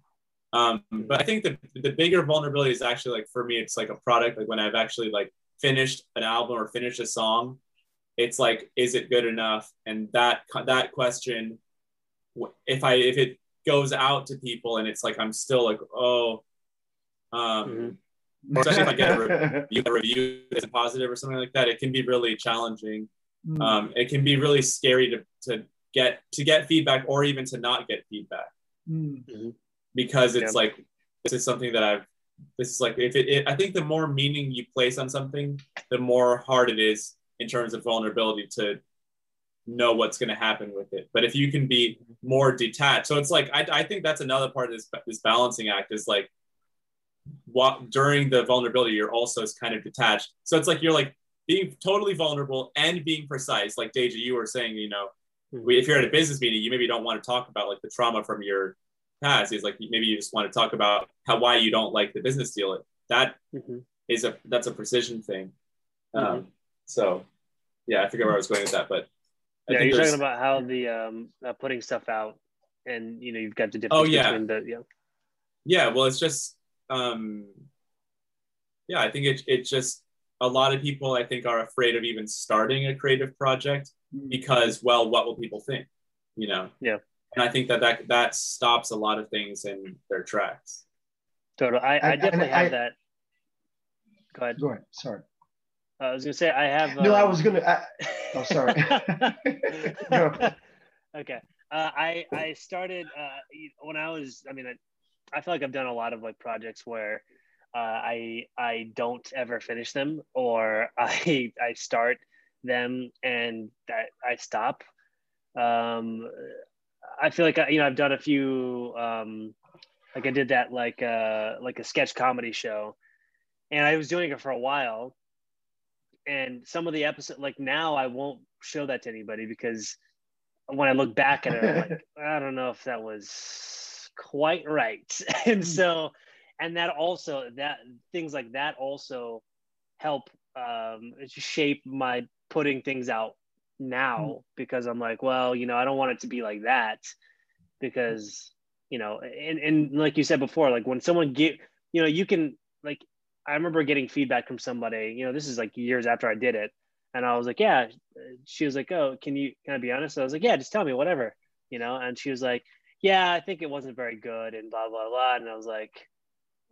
um but i think the the bigger vulnerability is actually like for me it's like a product like when i've actually like finished an album or finished a song it's like is it good enough and that that question if i if it goes out to people and it's like i'm still like oh um mm-hmm especially if I get a review, a review that's positive or something like that, it can be really challenging Mm. Um, it can be really scary to, to get to get feedback or even to not get feedback Mm. because it's Yeah. like this is something that I've this is like if it, it I think the more meaning you place on something, the more hard it is in terms of vulnerability to know what's going to happen with it. But if you can be more detached, so it's like I, I think that's another part of this this balancing act is like what during the vulnerability you're also kind of detached. So it's like you're like being totally vulnerable and being precise. Like Deji, you were saying, you know, hmm. we- if you're at a business meeting, you maybe don't want to talk about like the trauma from your past. It's like maybe you just want to talk about how why you don't like the business deal. That Mhm. is a that's a precision thing. Mm-hmm. Um, so yeah, I forget where I was going with that, but I yeah, think you're there's- talking about how the um uh, putting stuff out, and you know you've got the difference Oh, yeah. between the yeah. yeah well it's just um yeah i think it, it just a lot of people i think are afraid of even starting a creative project because well what will people think you know Yeah. And i think that that that stops a lot of things in their tracks Totally, I, I And- and definitely I- have that. Go ahead. Go ahead. Sorry. I was gonna say I have. No, I um, was gonna. I, oh, sorry. Go. okay. Uh, I I started uh, when I was. I mean, I, I feel like I've done a lot of like projects where uh, I I don't ever finish them, or I I start them and that I stop. Um, I feel like I, you know I've done a few. Um, like I did that like uh like a sketch comedy show, and I was doing it for a while. And some of the episode, like now, I won't show that to anybody because when I look back at it, I'm like, I don't know if that was quite right. and so, and that also that things like that also help um, shape my putting things out now hmm. because I'm like, well, you know, I don't want it to be like that because you know, and and like you said before, like when someone get, you know, you can like I remember getting feedback from somebody, you know, this is like years after I did it. And I was like, yeah. She was like, oh, can you, can I be honest? I was like, yeah, just tell me whatever, you know? And she was like, yeah, I think it wasn't very good and blah, blah, blah. And I was like,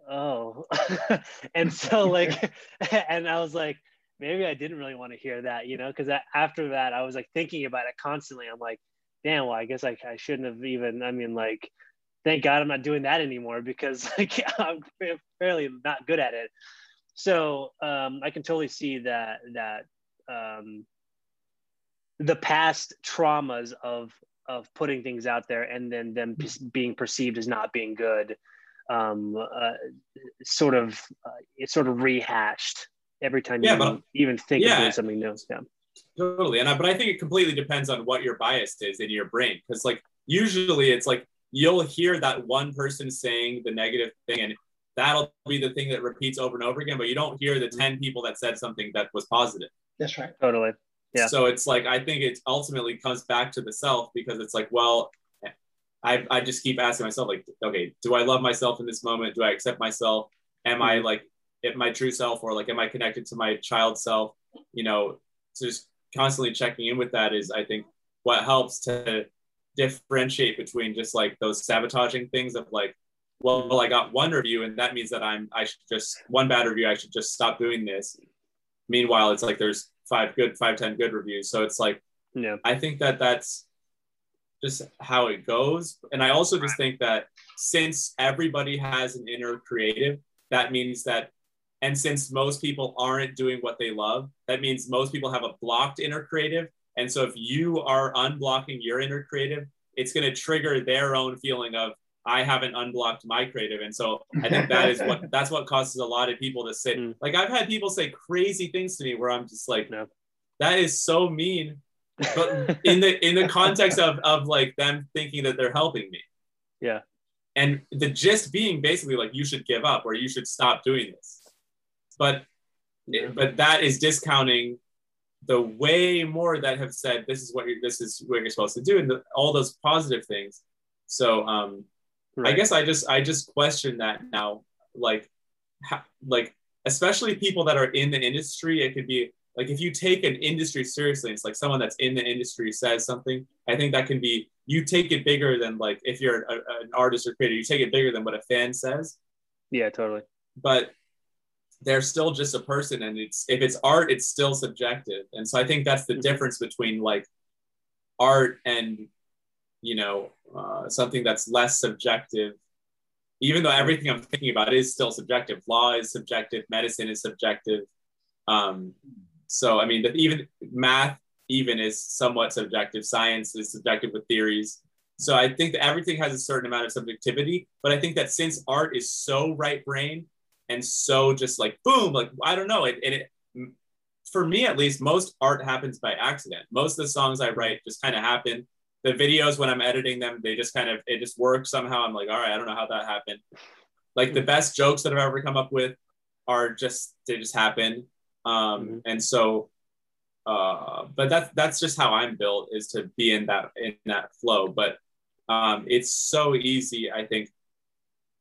oh. and so like, and I was like, maybe I didn't really want to hear that, you know? Cause after that, I was like thinking about it constantly. I'm like, damn, well, I guess I, I shouldn't have even, I mean, like, thank God I'm not doing that anymore because like I'm fairly not good at it. So um, I can totally see that that um, the past traumas of of putting things out there and then them being perceived as not being good, um, uh, sort of uh, it's sort of rehashed every time Yeah, you but- even think yeah. of doing something new. Yeah. totally and I, but i think it completely depends on what your bias is in your brain because like usually it's like you'll hear that one person saying the negative thing and that'll be the thing that repeats over and over again but you don't hear the mm-hmm. 10 people that said something that was positive That's right. Totally. Yeah. so it's like i think it ultimately comes back to the self because it's like well I, I just keep asking myself like okay do i love myself in this moment do i accept myself am i mm-hmm. like at my true self or like am i connected to my child self? You know just constantly checking in with that is i think what helps to differentiate between just like those sabotaging things of like well, well i got one review and that means that i'm i should just one bad review i should just stop doing this. Meanwhile it's like there's five good five ten good reviews. So it's like Yeah. i think that that's just how it goes. And i also just think that since everybody has an inner creative that means that and since most people aren't doing what they love that means most people have a blocked inner creative and so if you are unblocking your inner creative it's going to trigger their own feeling of i haven't unblocked my creative and so i think that is what that's what causes a lot of people to sit Mm. like i've had people say crazy things to me where i'm just like No. that is so mean but in the in the context of of like them thinking that they're helping me Yeah. and the gist being basically like you should give up or you should stop doing this but but that is discounting the way more that have said this is what you're this is what you're supposed to do and the, all those positive things. So um i guess i just i just question that now. Like ha, like especially people that are in the industry it could be like if you take an industry seriously it's like someone that's in the industry says something i think that can be you take it bigger than like if you're a, an artist or creator you take it bigger than what a fan says. Yeah, totally. but they're still just a person and it's if it's art it's still subjective. And so i think that's the Mhm. difference between like art and you know uh, something that's less subjective. Even though everything i'm thinking about is still subjective. Law is subjective. Medicine is subjective. Um, so i mean even math even is somewhat subjective. Science is subjective with theories. So i think that everything has a certain amount of subjectivity but i think that since art is so right brain and so just like boom like i don't know it, it, it for me at least most art happens by accident. Most of the songs i write just kind of happen. The videos when i'm editing them they just kind of it just works somehow. I'm like all right i don't know how that happened. Like the best jokes that i've ever come up with are just they just happen. Um Mhm. and so uh but that's that's just how i'm built is to be in that in that flow. But um it's so easy i think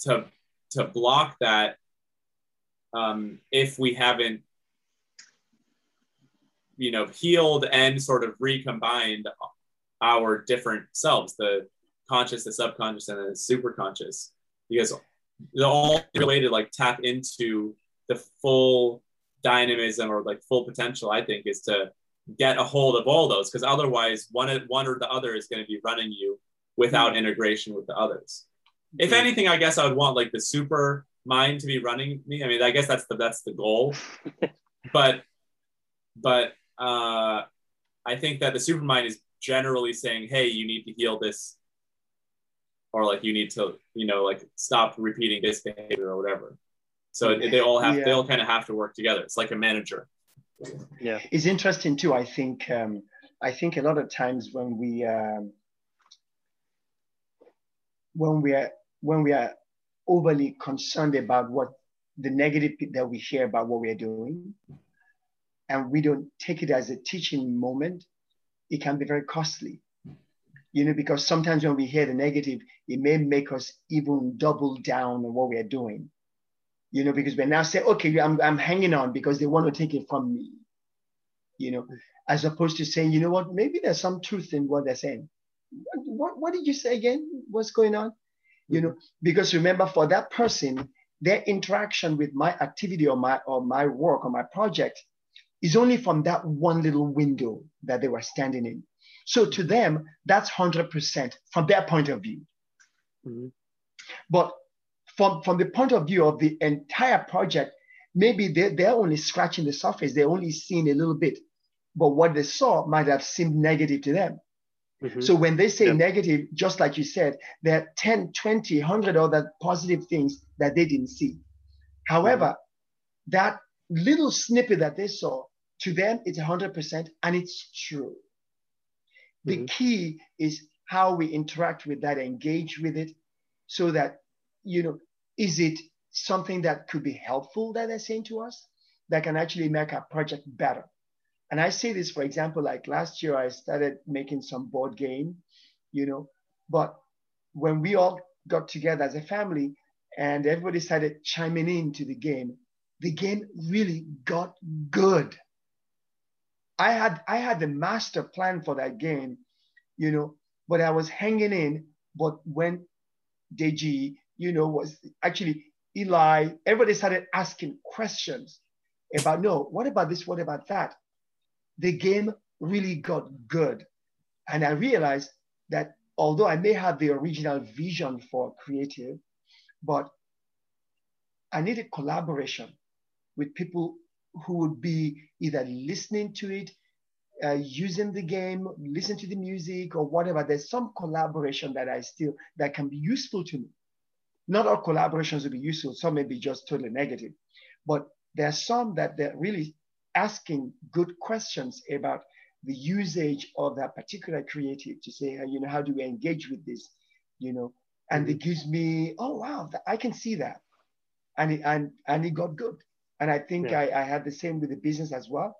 to to block that um if we haven't you know healed and sort of recombined our different selves the conscious the subconscious and the super conscious because the only way to like tap into the full dynamism or like full potential i think is to get a hold of all those because otherwise one one or the other is going to be running you without integration with the others. If anything i guess i would want like the super mind to be running me. I mean i guess that's the that's the goal. But but uh i think that the supermind is generally saying hey you need to heal this or like you need to you know like stop repeating this behavior or whatever. So it- they all have they all kind of have to work together. It's like a manager. Yeah. It's interesting too. I think um, I think a lot of times when we um, when we are when we are overly concerned about what the negative that we hear about what we are doing, and we don't take it as a teaching moment, it can be very costly. You know, because sometimes when we hear the negative, it may make us even double down on what we are doing. You know, because we're now saying, okay, I'm, I'm hanging on because they want to take it from me. You know, as opposed to saying, you know what, maybe there's some truth in what they're saying. What, what did you say again? What's going on? You know, because remember, for that person, their interaction with my activity or my or my work or my project is only from that one little window that they were standing in. So to them, that's 100% from their point of view. Mhm. But from, from the point of view of the entire project, maybe they're, they're only scratching the surface. They're only seeing a little bit. But what they saw might have seemed negative to them. Mhm. So when they say Yeah. negative, just like you said, there are 10, 20, 100 other positive things that they didn't see. However, that little snippet that they saw, to them, it's 100% and it's true. The Mhm. key is how we interact with that, engage with it, so that, you know, is it something that could be helpful that they're saying to us that can actually make our project better? And I say this, for example, like last year, I started making some board game, you know, but when we all got together as a family and everybody started chiming in to the game, the game really got good. I had I had the master plan for that game, you know, but I was hanging in. But when Deji, you know, was actually Eli, everybody started asking questions about no, what about this? What about that? The game really got good. And I realized that although I may have the original vision for creative, but I needed collaboration with people who would be either listening to it, uh, using the game, listen to the music or whatever. There's some collaboration that I still that can be useful to me. Not all collaborations will be useful. Some may be just totally negative, but there are some that they're really asking good questions about the usage of that particular creative to say, you know, how do we engage with this, you know, and it gives me, oh wow, I can see that, and it, and and it got good, and I think Yeah. I, I had the same with the business as well,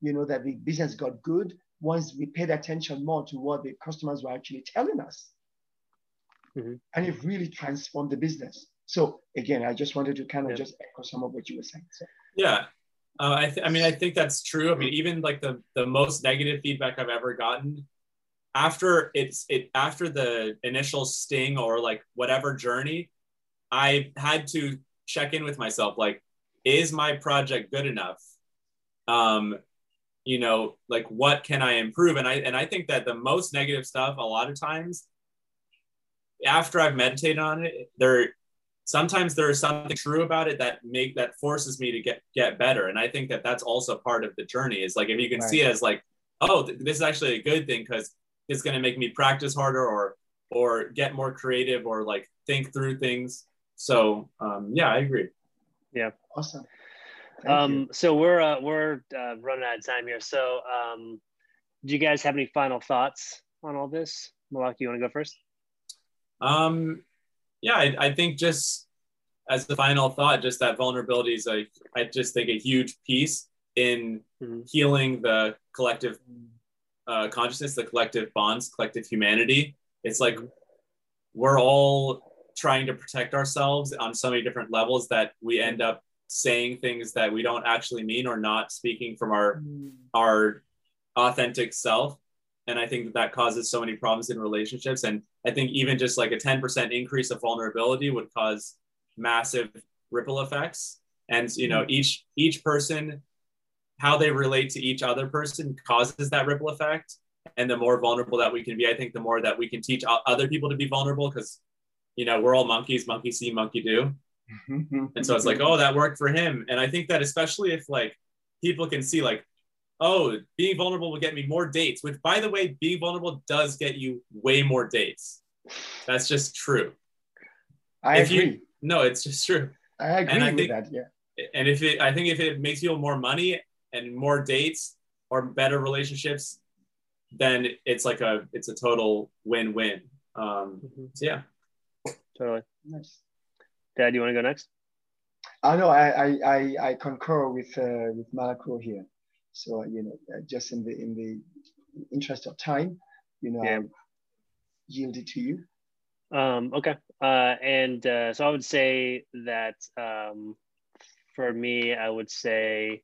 you know, that the business got good once we paid attention more to what the customers were actually telling us, Mhm. and it really transformed the business. So again, I just wanted to kind of Yeah. just echo some of what you were saying. So, Yeah. Uh, I, th- I mean, I think that's true. I mean, even like the, the most negative feedback I've ever gotten after it's it after the initial sting or like whatever journey, I had to check in with myself. Like, is my project good enough? Um, you know, like what can I improve? And I and I think that the most negative stuff a lot of times after I've meditated on it, there sometimes there is something true about it that make that forces me to get get better. And I think that that's also part of the journey. Is like if you can right. see it as like, oh, th- this is actually a good thing because it's going to make me practice harder or or get more creative or like think through things. So um, yeah, I agree. Yeah. Awesome. um, so we're uh, we're uh, running out of time here. So um, do you guys have any final thoughts on all this? Malaki, you want to go first? Um, yeah, I, I think just as the final thought, just that vulnerability is like I just think a huge piece in mm-hmm. healing the collective uh, consciousness, the collective bonds, collective humanity. It's like we're all trying to protect ourselves on so many different levels that we end up saying things that we don't actually mean or not speaking from our mm. our authentic self and i think that that causes so many problems in relationships. And i think even just like a 10% increase of vulnerability would cause massive ripple effects. And you know mm. each each person how they relate to each other person causes that ripple effect. And the more vulnerable that we can be i think the more that we can teach other people to be vulnerable because you know we're all monkeys monkey see monkey do. And so it's like oh that worked for him. And i think that especially if like people can see like oh being vulnerable will get me more dates which by the way being vulnerable does get you way more dates that's just true i if agree you, no it's just true i agree and I with think, that yeah and if it i think if it makes you more money and more dates or better relationships, then it's like a it's a total win-win. Um, mm-hmm. so yeah, totally. Nice. Dad, you want to go next? I know I I I, concur with uh, with Malaki here. So you know, uh, just in the in the interest of time, you know, yeah. I yield it to you. Um, okay. Uh, and uh, so I would say that um, for me, I would say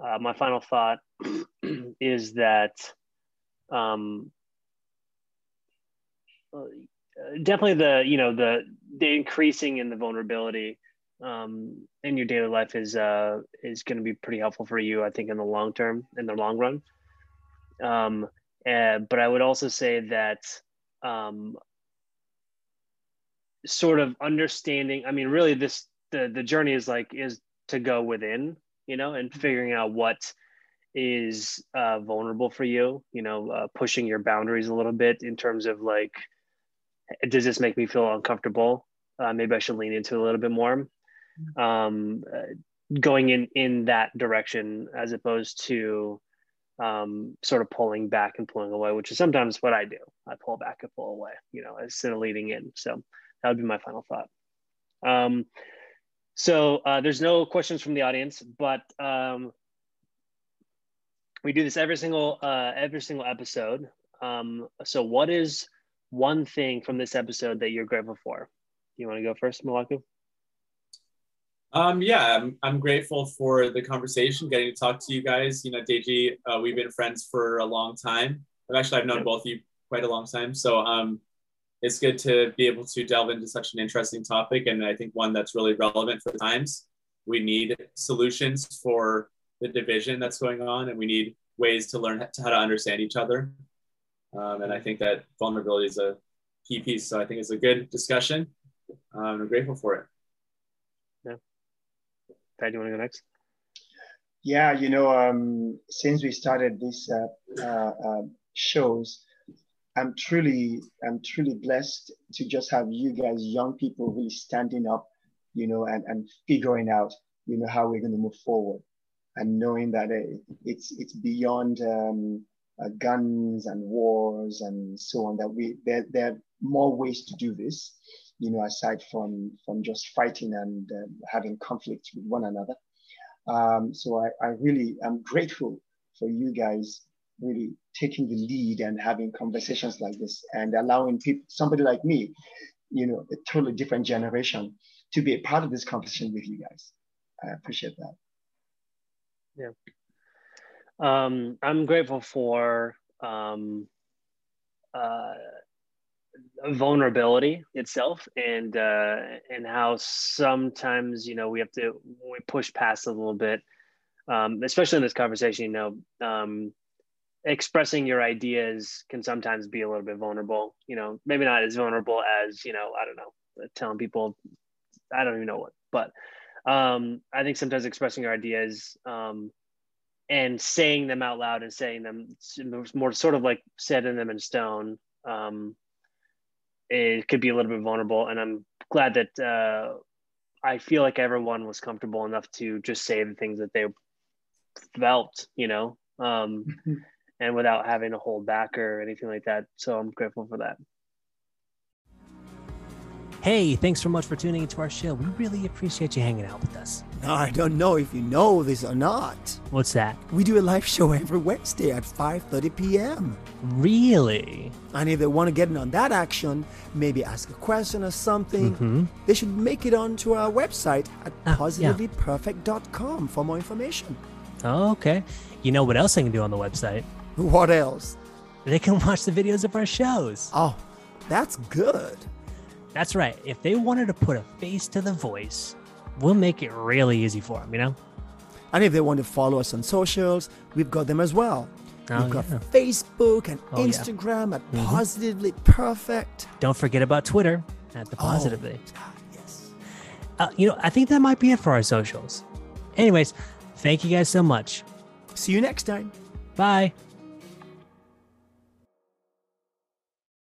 uh, my final thought is that um, uh, definitely the you know the the increasing in the vulnerability um, in your daily life is uh, is going to be pretty helpful for you, I think, in the long term, in the long run. Um, eh, but I would also say that um, sort of understanding. I mean, really, this the the journey is like is to go within you know, and figuring out what is uh, vulnerable for you, you know, uh, pushing your boundaries a little bit in terms of like, does this make me feel uncomfortable? Uh, maybe I should lean into a little bit more. Um, uh, going in in that direction as opposed to um, sort of pulling back and pulling away, which is sometimes what I do. I pull back and pull away, you know, instead of leading in. So that would be my final thought. Um, so uh, there's no questions from the audience, but um, we do this every single uh, every single episode. Um, so what is one thing from this episode that you're grateful for? You want to go first, Malaki? Um, yeah, I'm, I'm grateful for the conversation, getting to talk to you guys. You know, Deji, uh, we've been friends for a long time. Actually, I've known both of you quite a long time. So um, it's good to be able to delve into such an interesting topic and i think one that's really relevant for the times we need solutions for the division that's going on and we need ways to learn how to understand each other um, and i think that vulnerability is a key piece so i think it's a good discussion um, i'm grateful for it Pat, you want to go next yeah you know um, since we started these uh, uh, uh, shows I'm truly, I'm truly blessed to just have you guys, young people, really standing up, you know, and, and figuring out, you know, how we're going to move forward, and knowing that it, it's it's beyond um, uh, guns and wars and so on. That we there there are more ways to do this, you know, aside from from just fighting and uh, having conflicts with one another. Um, so I, I really am grateful for you guys really taking the lead and having conversations like this and allowing people, somebody like me, you know, a totally different generation, to be a part of this conversation with you guys. I appreciate that. Yeah. Um, I'm grateful for um, uh, vulnerability itself and uh, and how sometimes you know we have to we push past a little bit, um, especially in this conversation. You know, um, expressing your ideas can sometimes be a little bit vulnerable. You know, maybe not as vulnerable as you know I don't know telling people I don't even know what, but um, I think sometimes expressing your ideas um, and saying them out loud and saying them more sort of like setting them in stone um, it could be a little bit vulnerable and i'm glad that uh, i feel like everyone was comfortable enough to just say the things that they felt you know um, mm-hmm. and without having to hold back or anything like that so i'm grateful for that Hey, thanks so much for tuning into our show. We really appreciate you hanging out with us. I don't know if you know this or not. What's that? We do a live show every Wednesday at 5:30 p.m. Really? And if they want to get in on that action, maybe ask a question or something, mm-hmm. they should make it onto our website at ah, positivelyperfect.com for more information. Oh, okay. You know what else they can do on the website? What else? They can watch the videos of our shows. Oh, that's good. That's right. If they wanted to put a face to the voice, we'll make it really easy for them, you know? And if they want to follow us on socials, we've got them as well. Oh, we've got yeah. Facebook and oh, Instagram yeah. at mm-hmm. Positively Perfect. Don't forget about Twitter at the Positively. Oh, yes. Uh, you know, I think that might be it for our socials. Anyways, thank you guys so much. See you next time. Bye.